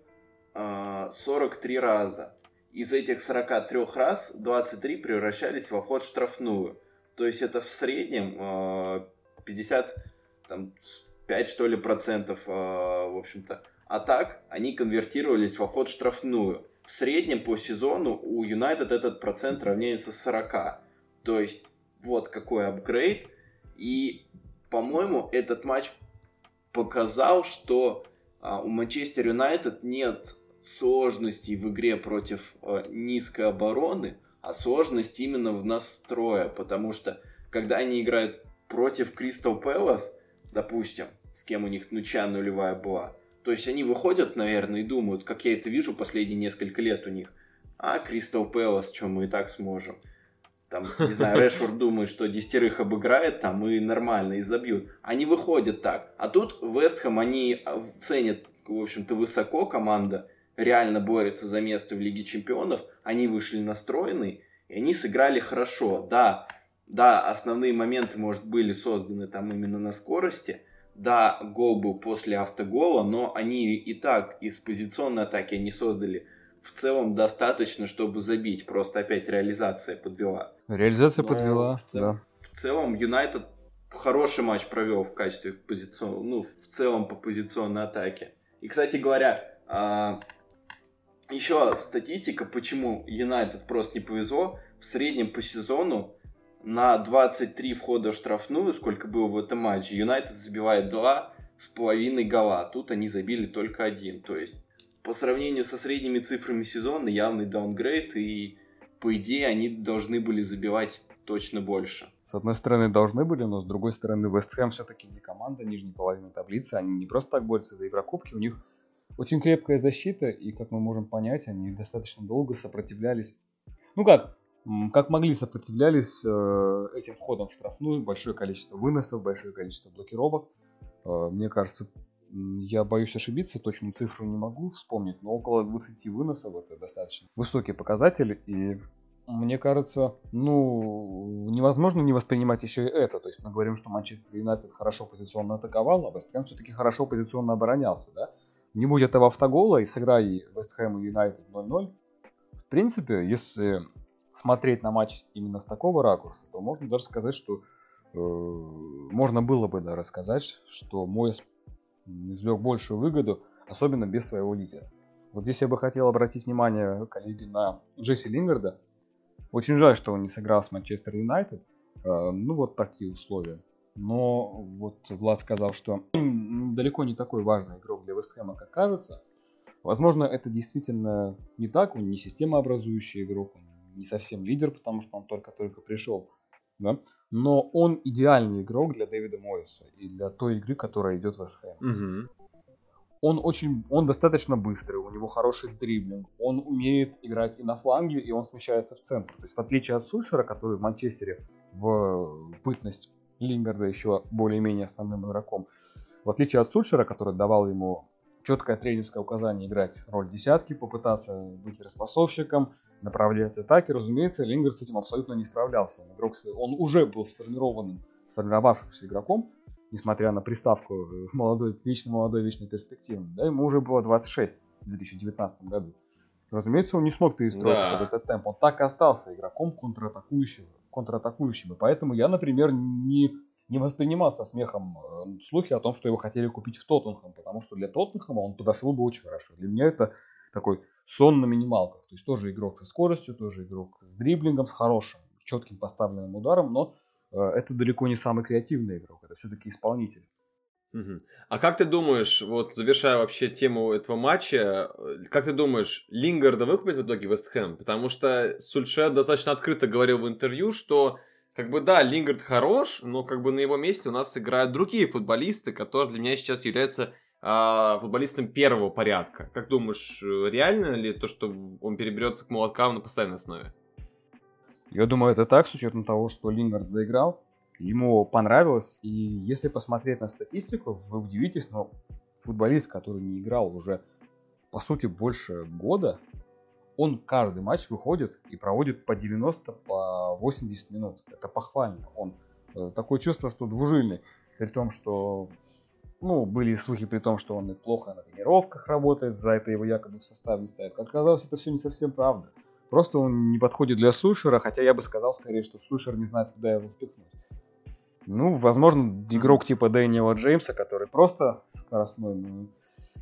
э, 43 раза. Из этих 43 раз 23 превращались во вход штрафную. То есть это в среднем э, 55 что ли процентов, э, в общем-то. А так они конвертировались во вход штрафную. В среднем по сезону у Юнайтед этот процент равняется 40. То есть вот какой апгрейд. И, по-моему, этот матч показал, что а, у Манчестер Юнайтед нет сложностей в игре против а, низкой обороны, а сложность именно в настрое, потому что когда они играют против Кристал Пэлас, допустим, с кем у них нуча нулевая была, то есть они выходят, наверное, и думают, как я это вижу последние несколько лет у них, а Кристал Пэлас, что мы и так сможем там, не знаю, Решфорд думает, что десятерых обыграет там и нормально, и забьют. Они выходят так. А тут Вестхэм, они а, ценят, в общем-то, высоко команда, реально борется за место в Лиге Чемпионов. Они вышли настроены, и они сыграли хорошо. Да, да, основные моменты, может, были созданы там именно на скорости. Да, гол был после автогола, но они и так из позиционной атаки они создали в целом достаточно, чтобы забить. Просто опять реализация подвела. Реализация Но подвела, в цел... да. В целом Юнайтед хороший матч провел в качестве позицион... ну, в целом по позиционной атаке. И, кстати говоря, а... еще статистика, почему Юнайтед просто не повезло. В среднем по сезону на 23 входа в штрафную, сколько было в этом матче, Юнайтед забивает два с половиной гола. Тут они забили только один. То есть по сравнению со средними цифрами сезона явный даунгрейд, и по идее они должны были забивать точно больше. С одной стороны должны были, но с другой стороны Вест Хэм все-таки не команда нижней половины таблицы, они не просто так борются за Еврокубки, у них очень крепкая защита, и, как мы можем понять, они достаточно долго сопротивлялись. Ну как, как могли сопротивлялись э, этим входом в штрафную, большое количество выносов, большое количество блокировок. Э, мне кажется, я боюсь ошибиться, точную цифру не могу вспомнить, но около 20 выносов это достаточно высокий показатель, и мне кажется, ну, невозможно не воспринимать еще и это. То есть мы говорим, что Манчестер Юнайтед хорошо позиционно атаковал, а Вест Хэм все-таки хорошо позиционно оборонялся, да? Не будь этого автогола и сыграй Вест Хэм и Юнайтед 0-0, в принципе, если смотреть на матч именно с такого ракурса, то можно даже сказать, что э, можно было бы да, рассказать, что Мойс извлек большую выгоду, особенно без своего лидера. Вот здесь я бы хотел обратить внимание, коллеги, на Джесси Лингарда. Очень жаль, что он не сыграл с Манчестер Юнайтед. Э, ну, вот такие условия. Но вот Влад сказал, что далеко не такой важный игрок для Вестхэма, как кажется. Возможно, это действительно не так, он не системообразующий игрок, он не совсем лидер, потому что он только-только пришел да? Но он идеальный игрок для Дэвида Мойса и для той игры, которая идет в СХМ. Угу. Он очень, он достаточно быстрый, у него хороший дриблинг, он умеет играть и на фланге, и он смещается в центр. То есть в отличие от Сульшера, который в Манчестере в, в бытность Лингарда еще более-менее основным игроком, в отличие от Сульшера, который давал ему четкое тренерское указание играть роль десятки, попытаться быть распасовщиком, направлять атаки, разумеется, Лингард с этим абсолютно не справлялся. Он, игрок, он уже был сформированным, сформировавшимся игроком, несмотря на приставку э, молодой, вечно молодой, вечно перспективный. Да, ему уже было 26. в 2019 году. Разумеется, он не смог перестроить да. под этот темп. Он так и остался игроком контратакующим, контратакующим. И поэтому я, например, не, не воспринимал со смехом э, слухи о том, что его хотели купить в Тоттенхэм, потому что для Тоттенхэма он подошел бы очень хорошо. Для меня это такой сон на минималках. То есть тоже игрок со скоростью, тоже игрок с дриблингом, с хорошим, четким поставленным ударом, но э, это далеко не самый креативный игрок, это все-таки исполнитель. Угу. А как ты думаешь, вот завершая вообще тему этого матча, э, как ты думаешь, Лингарда выкупит в итоге Вест Хэм? Потому что Сульшер достаточно открыто говорил в интервью, что как бы да, Лингард хорош, но как бы на его месте у нас играют другие футболисты, которые для меня сейчас являются а, футболистом первого порядка. Как думаешь, э, реально ли то, что он переберется к молоткам на постоянной основе? Я думаю, это так, с учетом того, что Лингард заиграл ему понравилось. И если посмотреть на статистику, вы удивитесь, но футболист, который не играл уже, по сути, больше года, он каждый матч выходит и проводит по 90, по 80 минут. Это похвально. Он э, такое чувство, что двужильный. При том, что ну, были слухи при том, что он плохо на тренировках работает, за это его якобы в состав не ставят. Как оказалось, это все не совсем правда. Просто он не подходит для Сушера, хотя я бы сказал скорее, что Сушер не знает, куда его впихнуть. Ну, возможно, игрок типа Дэниела Джеймса, который просто скоростной, но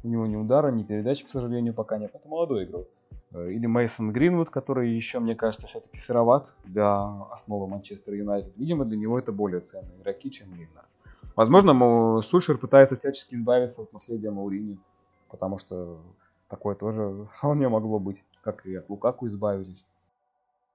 у него ни удара, ни передачи, к сожалению, пока нет. Это молодой игрок. Э, или Мейсон Гринвуд, который еще, мне кажется, все-таки сыроват для основы Манчестер Юнайтед. Видимо, для него это более ценные игроки, чем Линнер. Возможно, Сушер пытается всячески избавиться от наследия Маурини, потому что такое тоже вполне могло быть, как и от Лукаку избавились.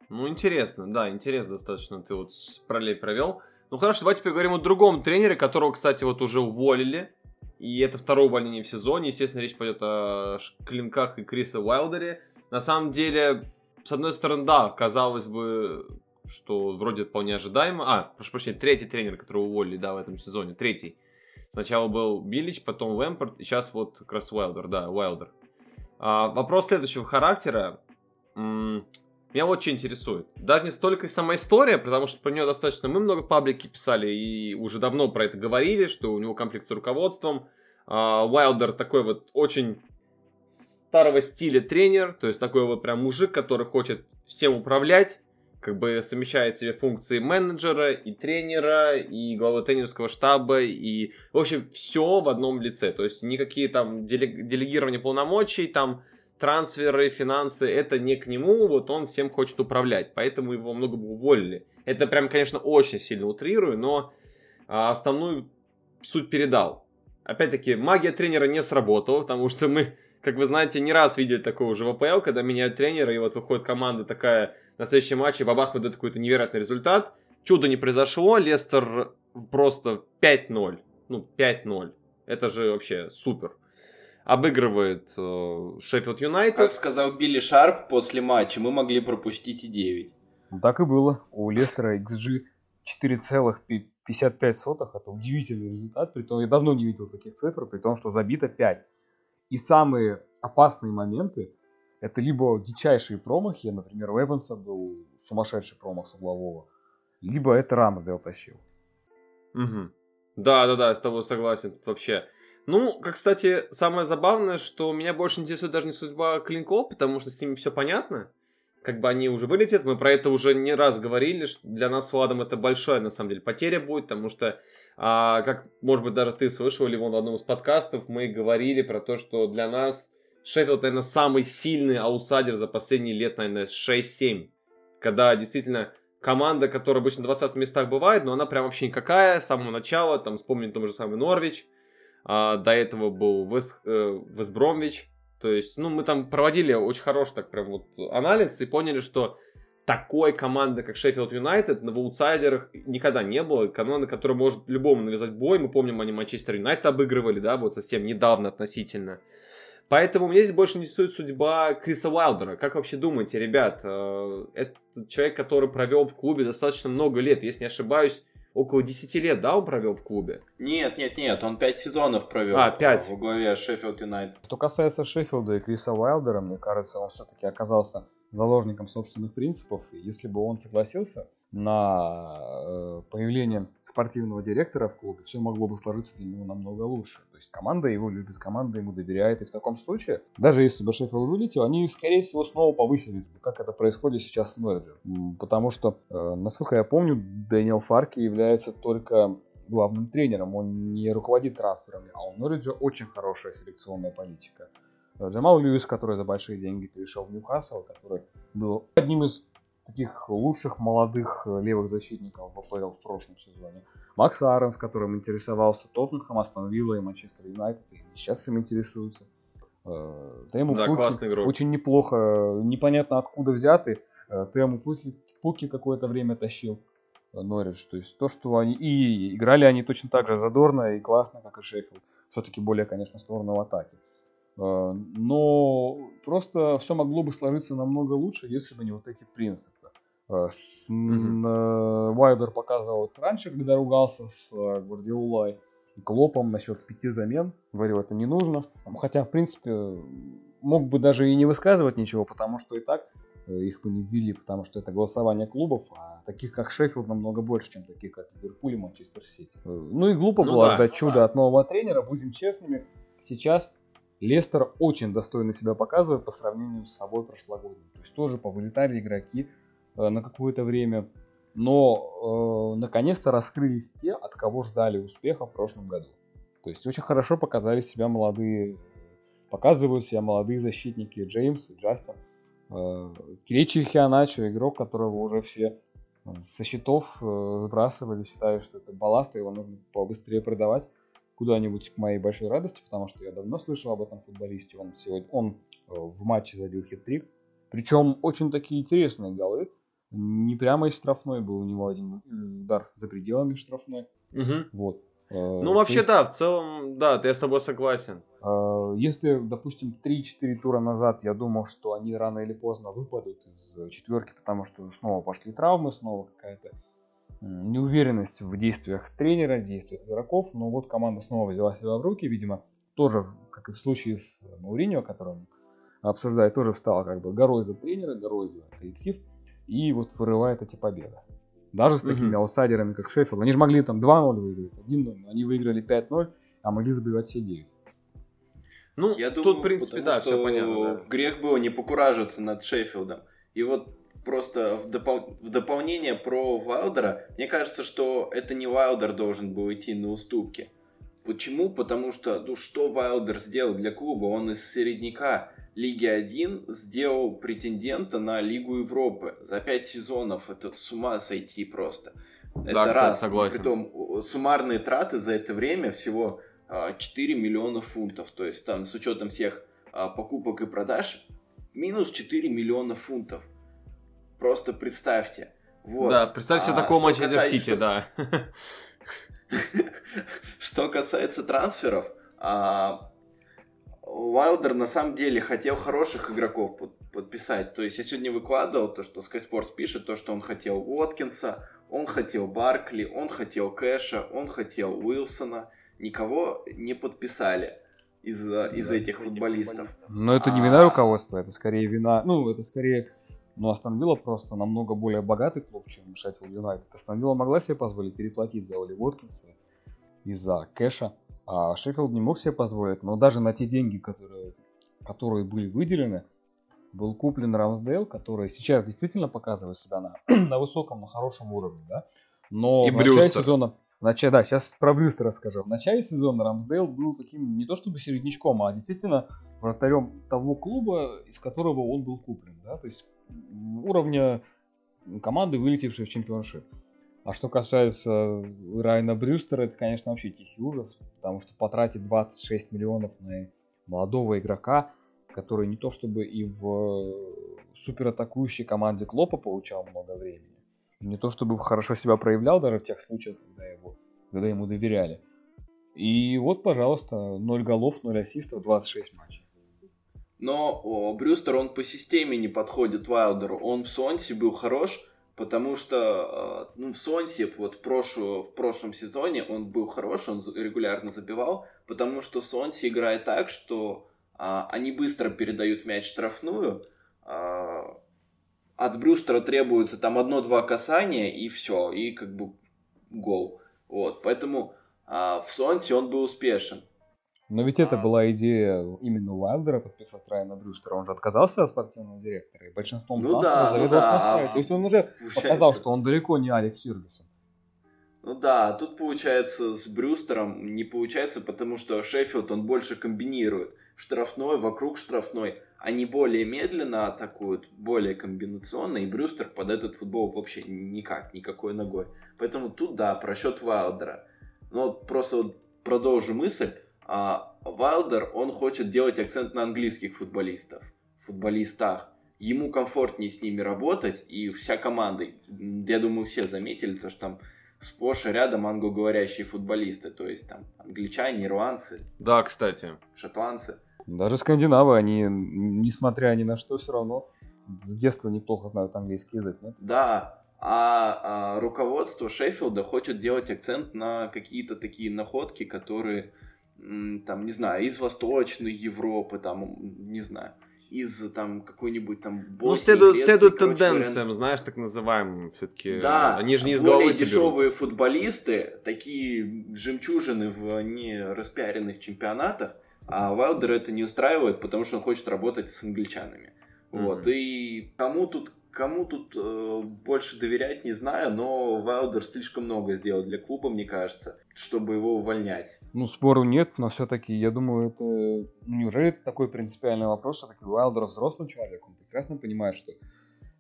Ну, интересно, да, интересно достаточно ты вот параллель провел. Ну хорошо, давайте поговорим о другом тренере, которого, кстати, вот уже уволили. И это второе увольнение в сезоне. Естественно, речь пойдет о Клинках и Крисе Уайлдере. На самом деле, с одной стороны, да, казалось бы, что вроде вполне ожидаемо. А, прошу прощения, третий тренер, которого уволили, да, в этом сезоне. Третий. Сначала был Биллич, потом Лэмпорт, и сейчас вот как Уайлдер, да, Уайлдер. А, вопрос следующего характера. Меня очень интересует. Даже не столько сама история, потому что про нее достаточно мы много паблики писали и уже давно про это говорили, что у него конфликт с руководством. Уайлдер такой вот очень старого стиля тренер, то есть такой вот прям мужик, который хочет всем управлять, как бы совмещает себе функции менеджера и тренера, и главы тренерского штаба, и, в общем, все в одном лице. То есть никакие там делегирования полномочий, там трансферы, финансы, это не к нему, вот он всем хочет управлять, поэтому его много бы уволили. Это прям, конечно, очень сильно утрирую, но а, основную суть передал. Опять-таки, магия тренера не сработала, потому что мы, как вы знаете, не раз видели такого уже в АПЛ, когда меняют тренера, и вот выходит команда такая на следующем матче, бабах выдает какой-то невероятный результат. Чудо не произошло, Лестер просто 5-0. Ну, 5-0. Это же вообще супер обыгрывает э, Шеффилд Юнайтед. Как сказал Билли Шарп после матча, мы могли пропустить и 9. Ну, так и было. У Лестера XG 4,55. Это удивительный результат. Притом я давно не видел таких цифр, при том, что забито 5. И самые опасные моменты это либо дичайшие промахи, например, у Эванса был сумасшедший промах с углового, либо это Рамсдейл тащил. Угу. Да, да, да, с тобой согласен. Вообще, ну, как, кстати, самое забавное, что меня больше интересует даже не судьба Клинков, потому что с ними все понятно. Как бы они уже вылетят, мы про это уже не раз говорили, что для нас с Владом это большая, на самом деле, потеря будет, потому что, а, как, может быть, даже ты слышал, или вон в одном из подкастов мы говорили про то, что для нас Шеффилд, наверное, самый сильный аутсайдер за последние лет, наверное, 6-7. Когда действительно команда, которая обычно в 20 местах бывает, но она прям вообще никакая, с самого начала, там, вспомнить том же самый Норвич, а, до этого был Вест, э, Вест Бромвич. То есть, ну, мы там проводили очень хороший так прям вот анализ и поняли, что такой команды, как Шеффилд Юнайтед, на аутсайдерах никогда не было. Команда, которая может любому навязать бой. Мы помним, они Манчестер Юнайтед обыгрывали, да, вот совсем недавно относительно. Поэтому меня здесь больше интересует судьба Криса Уайлдера. Как вообще думаете, ребят? Э, это человек, который провел в клубе достаточно много лет. Если не ошибаюсь, около 10 лет, да, он провел в клубе? Нет, нет, нет, он 5 сезонов провел а, 5. в главе Шеффилд Юнайтед. Что касается Шеффилда и Криса Уайлдера, мне кажется, он все-таки оказался заложником собственных принципов. И если бы он согласился на э, появление спортивного директора в клубе, все могло бы сложиться для него намного лучше. То есть команда его любит, команда ему доверяет, и в таком случае, даже если бы Шеффилд вылетел, они, скорее всего, снова повысились бы, как это происходит сейчас с Норриджем. Потому что, э, насколько я помню, Дэниел Фарки является только главным тренером, он не руководит трансферами, а у Нориджа очень хорошая селекционная политика. Джамал Льюис, который за большие деньги перешел в Ньюкасл, который был одним из таких лучших молодых э, левых защитников в АПЛ в прошлом сезоне. Макс Ааронс, которым интересовался Тоттенхэм, Астон Вилла и Манчестер Юнайтед, и сейчас им интересуются. Э, Теему, да, Пукки очень неплохо, непонятно откуда взятый. Э, Тему Пуки, Пуки какое-то время тащил Норридж. То есть то, что они... И играли они точно так же задорно и классно, как и Шеффилд. Все-таки более, конечно, сторону в атаке. Э, но просто все могло бы сложиться намного лучше, если бы не вот эти принципы. Вайдер э, показывал их раньше, когда ругался с э, Гвардиолой и Клопом насчет пяти замен. Говорил, это не нужно. Хотя, в принципе, мог бы даже и не высказывать ничего, потому что и так их бы не ввели, потому что это голосование клубов, а таких как Шеффилд намного больше, чем таких как Ливерпуль и Манчестер Сити. Ну и глупо ну было да, отдать чудо да. от нового тренера, будем честными. Сейчас Лестер очень достойно себя показывает по сравнению с собой прошлогодним. То есть тоже повылетали игроки э, на какое-то время, но э, наконец-то раскрылись те, от кого ждали успеха в прошлом году. То есть очень хорошо показали себя молодые, показывают себя молодые защитники Джеймс и Джастин. Э, Киричи Хианачо, игрок, которого уже все со счетов э, сбрасывали, считая, что это балласт, его нужно побыстрее продавать куда-нибудь к моей большой радости, потому что я давно слышал об этом футболисте. Он сегодня он э, в матче забил хит-трик. Причем очень такие интересные голы. Не прямо из штрафной был у него один удар за пределами штрафной. Угу. Вот. Э, ну, вообще, есть, да, в целом, да, я с тобой согласен. Э, если, допустим, 3-4 тура назад я думал, что они рано или поздно выпадут из четверки, потому что снова пошли травмы, снова какая-то неуверенность в действиях тренера, действиях игроков. Но вот команда снова взяла себя в руки, видимо, тоже, как и в случае с Мауриньо, о котором обсуждает, тоже встала как бы горой за тренера, горой за коллектив, и вот вырывает эти победы. Даже с такими угу. аутсайдерами, как Шеффилд. Они же могли там 2-0 выиграть, 1-0, они выиграли 5-0, а могли забивать все 9. Ну, я тут, думаю, в принципе, да, все понятно. Да. Грех было не покуражиться над Шеффилдом. И вот просто в, допол- в дополнение про Вайлдера, мне кажется, что это не Вайлдер должен был идти на уступки. Почему? Потому что, ну что Вайлдер сделал для клуба? Он из середняка Лиги 1 сделал претендента на Лигу Европы. За пять сезонов это с ума сойти просто. Это да, раз. Согласен. Притом суммарные траты за это время всего 4 а, миллиона фунтов. То есть там с учетом всех а, покупок и продаж минус 4 миллиона фунтов. Просто представьте. Вот. Да, представьте а, такого Манчестер Сити, да. Что касается трансферов, а, Уайлдер на самом деле хотел хороших игроков подписать. То есть я сегодня выкладывал то, что Sky Sports пишет, то, что он хотел Уоткинса, он хотел Баркли, он хотел Кэша, он хотел Уилсона. Никого не подписали из, из этих футболистов. Но это не вина а, руководства, это скорее вина, ну, это скорее но Астон Вилла просто намного более богатый клуб, чем Шеффилд Юнайтед. Астон Вилла могла себе позволить переплатить за Оли Воткинса и за Кэша, а Шеффилд не мог себе позволить. Но даже на те деньги, которые, которые были выделены, был куплен Рамсдейл, который сейчас действительно показывает себя на, на высоком, на хорошем уровне, да. Но и в начале сезона, в начале, да, сейчас про Брюстера расскажу. В начале сезона Рамсдейл был таким не то чтобы середнячком, а действительно вратарем того клуба, из которого он был куплен, да. То есть уровня команды, вылетевшей в чемпионшип. А что касается Райана Брюстера, это, конечно, вообще тихий ужас, потому что потратить 26 миллионов на молодого игрока, который не то чтобы и в суператакующей команде Клопа получал много времени, не то чтобы хорошо себя проявлял даже в тех случаях, когда, его, когда ему доверяли. И вот, пожалуйста, 0 голов, 0 ассистов, 26 матчей. Но о, Брюстер, он по системе не подходит Вайлдеру. Он в Сонсе был хорош, потому что э, ну, в Сонсе вот прошлую, в прошлом сезоне он был хорош, он регулярно забивал, потому что Сонси играет так, что а, они быстро передают мяч штрафную, а, от Брюстера требуется там одно-два касания, и все, и как бы гол. Вот, поэтому а, в Солнце он был успешен. Но ведь это была идея именно Уайлдера подписать Райана Брюстера. Он же отказался от спортивного директора, и большинством ну да, ну да. То есть он уже Получается... показал, что он далеко не Алекс Фергюсон. Ну да, тут получается с Брюстером не получается, потому что Шеффилд он больше комбинирует. Штрафной, вокруг штрафной. Они более медленно атакуют, более комбинационно, и Брюстер под этот футбол вообще никак, никакой ногой. Поэтому тут, да, просчет Вайлдера. Но просто вот продолжу мысль. А Вайлдер, он хочет делать акцент на английских футболистов, футболистах. Ему комфортнее с ними работать, и вся команда, я думаю, все заметили, то, что там сплошь и рядом англоговорящие футболисты, то есть там англичане, ирландцы. Да, кстати. Шотландцы. Даже скандинавы, они, несмотря ни на что, все равно с детства неплохо знают английский язык, нет? Да, а, а руководство Шеффилда хочет делать акцент на какие-то такие находки, которые, там, не знаю, из Восточной Европы, там, не знаю, из там какой-нибудь там Боснии, Ну, следует, Греции, следует тенденциям, говоря... знаешь, так называемым все-таки. Да, они же не из более дешевые берут. футболисты, такие жемчужины в не распиаренных чемпионатах, а Вайлдер это не устраивает, потому что он хочет работать с англичанами. Mm-hmm. Вот, и кому тут Кому тут э, больше доверять, не знаю, но Вайлдер слишком много сделал для клуба, мне кажется, чтобы его увольнять. Ну, спору нет, но все-таки, я думаю, это... Ну, неужели это такой принципиальный вопрос, все-таки Вайлдер взрослый человек, он прекрасно понимает, что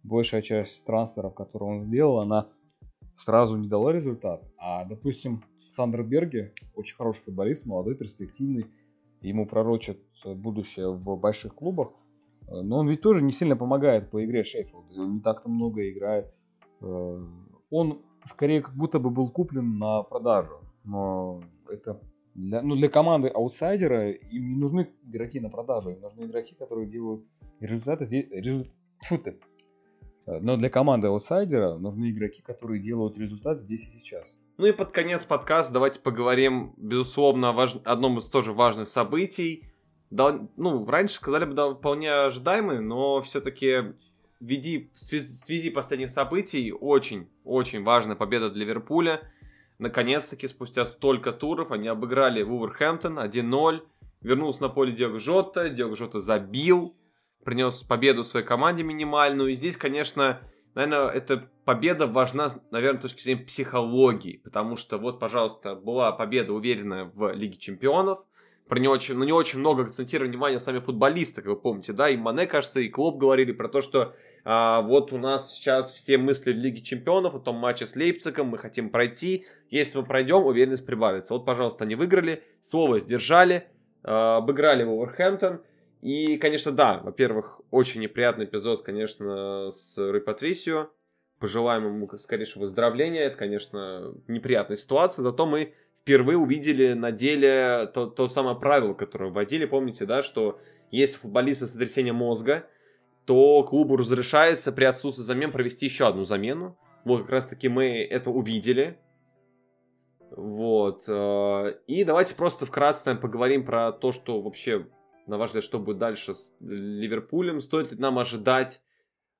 большая часть трансферов, которые он сделал, она сразу не дала результат. А, допустим, Сандер Берге, очень хороший футболист, молодой, перспективный, ему пророчат будущее в больших клубах, но он ведь тоже не сильно помогает по игре Шеффилда. Он не так-то много играет. Э, он скорее как будто бы был куплен на продажу. Но это для, ну, для команды аутсайдера им не нужны игроки на продажу. Им нужны игроки, которые делают результаты здесь. Результ... Э, но для команды аутсайдера нужны игроки, которые делают результат здесь и сейчас. Ну и под конец подкаста давайте поговорим, безусловно, о важ... одном из тоже важных событий да, ну, раньше сказали бы, да, вполне ожидаемый, но все-таки введи, в связи последних событий очень-очень важная победа для Ливерпуля. Наконец-таки, спустя столько туров, они обыграли Вулверхэмптон 1-0. Вернулся на поле Диог Жота, Диог Жота забил, принес победу своей команде минимальную. И здесь, конечно, наверное, эта победа важна, наверное, с точки зрения психологии. Потому что вот, пожалуйста, была победа уверенная в Лиге Чемпионов – про него очень, на него очень много акцентировали внимание сами футболисты, как вы помните, да, и Мане, кажется, и Клоп говорили про то, что а, вот у нас сейчас все мысли в Лиге Чемпионов, о том матче с Лейпцигом, мы хотим пройти, если мы пройдем, уверенность прибавится. Вот, пожалуйста, они выиграли, слово сдержали, а, обыграли Вулверхэмптон, и, конечно, да, во-первых, очень неприятный эпизод, конечно, с Рой Патрисио, пожелаем ему скорейшего выздоровления, это, конечно, неприятная ситуация, зато мы впервые увидели на деле то, то самое правило, которое вводили, помните, да, что если футболиста сотрясение мозга, то клубу разрешается при отсутствии замен провести еще одну замену. Вот как раз таки мы это увидели. Вот. Э, и давайте просто вкратце поговорим про то, что вообще, на ваш взгляд, что будет дальше с Ливерпулем. Стоит ли нам ожидать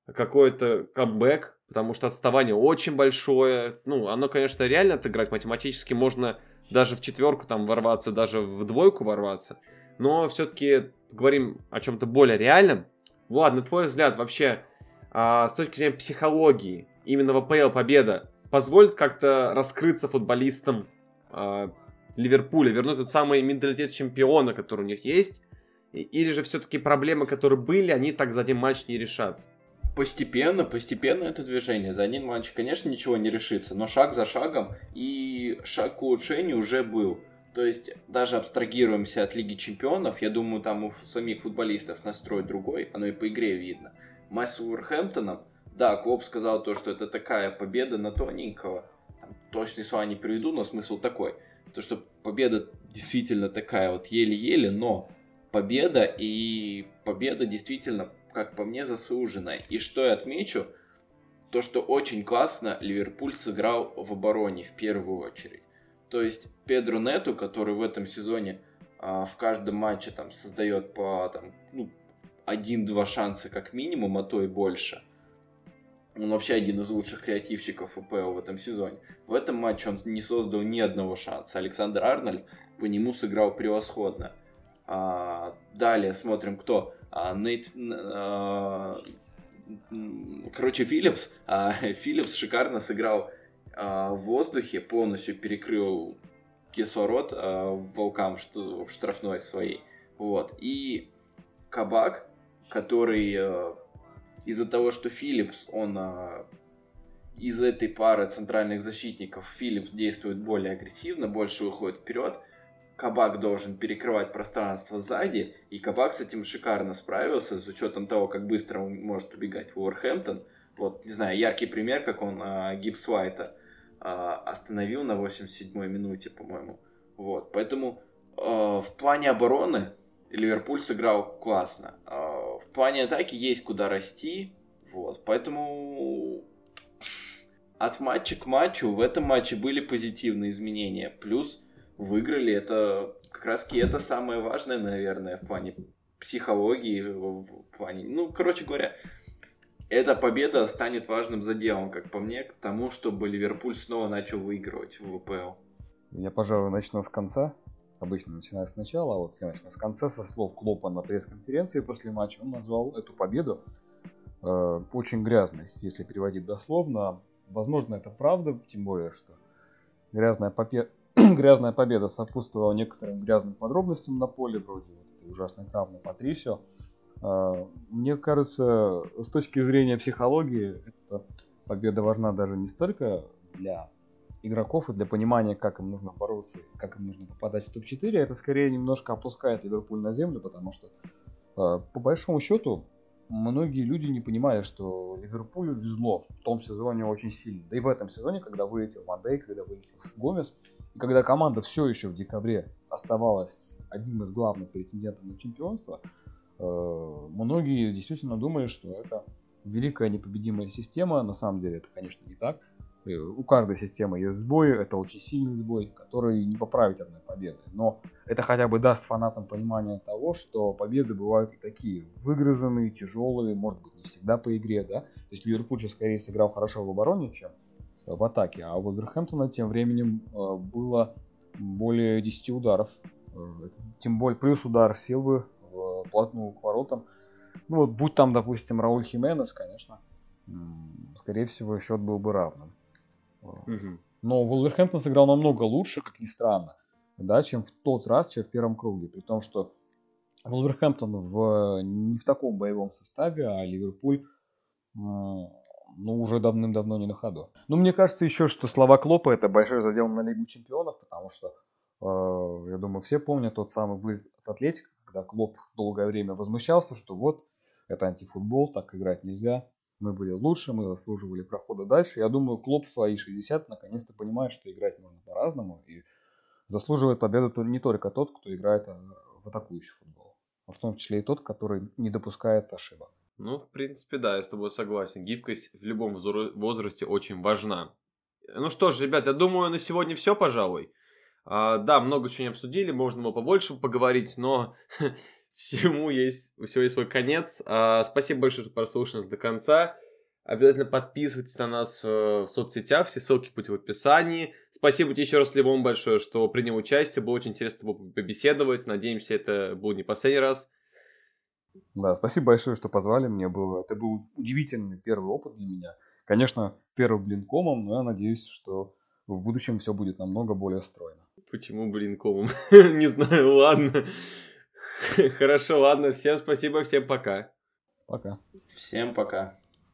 какой-то камбэк, потому что отставание очень большое. Ну, оно, конечно, реально отыграть математически можно даже в четверку там ворваться, даже в двойку ворваться. Но все-таки говорим о чем-то более реальном. Влад, на твой взгляд, вообще, а, с точки зрения психологии, именно в АПЛ победа позволит как-то раскрыться футболистам а, Ливерпуля, вернуть тот самый менталитет чемпиона, который у них есть? Или же все-таки проблемы, которые были, они так за один матч не решатся? Постепенно, постепенно это движение. За один матч, конечно, ничего не решится, но шаг за шагом и шаг к улучшению уже был. То есть, даже абстрагируемся от Лиги Чемпионов, я думаю, там у самих футболистов настрой другой, оно и по игре видно. Матч с Уорхэмптоном, да, Клоп сказал то, что это такая победа на тоненького. Там, точные слова не приведу, но смысл такой. То, что победа действительно такая вот еле-еле, но победа, и победа действительно как по мне, заслуженная. И что я отмечу, то, что очень классно Ливерпуль сыграл в обороне в первую очередь. То есть Педро Нету, который в этом сезоне а, в каждом матче там создает по там, ну, один-два шанса как минимум, а то и больше. Он вообще один из лучших креативщиков УПЛ в этом сезоне. В этом матче он не создал ни одного шанса. Александр Арнольд по нему сыграл превосходно. А, далее смотрим, кто. А, Нейт, а, короче, Филлипс. А, Филлипс шикарно сыграл в воздухе, полностью перекрыл кислород а, волкам в штрафной своей. Вот. И Кабак, который из-за того, что Филлипс, он из этой пары центральных защитников, Филлипс действует более агрессивно, больше выходит вперед, Кабак должен перекрывать пространство сзади, и Кабак с этим шикарно справился, с учетом того, как быстро он может убегать в Уорхэмптон. Вот, не знаю, яркий пример, как он а, Гибс Уайта а, остановил на 87-й минуте, по-моему. Вот, поэтому а, в плане обороны Ливерпуль сыграл классно. А, в плане атаки есть куда расти, вот, поэтому от матча к матчу в этом матче были позитивные изменения. Плюс выиграли. Это как раз это самое важное, наверное, в плане психологии, в плане... Ну, короче говоря, эта победа станет важным заделом, как по мне, к тому, чтобы Ливерпуль снова начал выигрывать в ВПЛ. Я, пожалуй, начну с конца. Обычно начинаю сначала, а вот я начну с конца, со слов Клопа на пресс-конференции после матча. Он назвал эту победу э, очень грязной, если переводить дословно. Возможно, это правда, тем более, что грязная победа грязная победа сопутствовала некоторым грязным подробностям на поле, вроде вот этой ужасной травмы Патрисио. А, мне кажется, с точки зрения психологии, эта победа важна даже не столько для игроков и для понимания, как им нужно бороться, как им нужно попадать в топ-4, это скорее немножко опускает Ливерпуль на землю, потому что а, по большому счету многие люди не понимали, что Ливерпулю везло в том сезоне очень сильно. Да и в этом сезоне, когда вылетел Мандей, когда вылетел Гомес, и когда команда все еще в декабре оставалась одним из главных претендентов на чемпионство, э, многие действительно думали, что это великая непобедимая система. На самом деле это, конечно, не так. У каждой системы есть сбои, это очень сильный сбой, который не поправить одной победой. Но это хотя бы даст фанатам понимание того, что победы бывают и такие выгрызанные, тяжелые, может быть, не всегда по игре, да. То есть Ливерпуль же скорее сыграл хорошо в обороне, чем в атаке. А у Вулверхэмптона тем временем э, было более 10 ударов. Э, тем более плюс удар Силвы вплотную к воротам. Ну вот, будь там, допустим, Рауль Хименес, конечно, скорее всего, счет был бы равным. Угу. Но Вулверхэмптон сыграл намного лучше, как ни странно, да, чем в тот раз, чем в первом круге. При том, что Вулверхэмптон в, не в таком боевом составе, а Ливерпуль ну, уже давным-давно не на ходу. Ну, мне кажется еще, что слова Клопа это большой задел на Лигу Чемпионов, потому что, э, я думаю, все помнят тот самый вылет от Атлетика, когда Клоп долгое время возмущался, что вот, это антифутбол, так играть нельзя. Мы были лучше, мы заслуживали прохода дальше. Я думаю, Клоп свои 60 наконец-то понимает, что играть можно по-разному. И заслуживает победу не только тот, кто играет э, в атакующий футбол, а в том числе и тот, который не допускает ошибок. Ну, в принципе, да, я с тобой согласен. Гибкость в любом возрасте очень важна. Ну что ж, ребят, я думаю, на сегодня все, пожалуй. А, да, много чего не обсудили, можно было побольше поговорить, но всему есть, у всего есть свой конец. А, спасибо большое, что прослушали нас до конца. Обязательно подписывайтесь на нас в соцсетях, все ссылки будут в описании. Спасибо тебе еще раз, Левон, большое, что принял участие. Было очень интересно побеседовать. Надеемся, это был не последний раз. Да, спасибо большое, что позвали. Мне было, это был удивительный первый опыт для меня. Конечно, первый блинкомом, но я надеюсь, что в будущем все будет намного более стройно. Почему блинкомом? Не знаю, ладно. Хорошо, ладно. Всем спасибо, всем пока. Пока. Всем пока.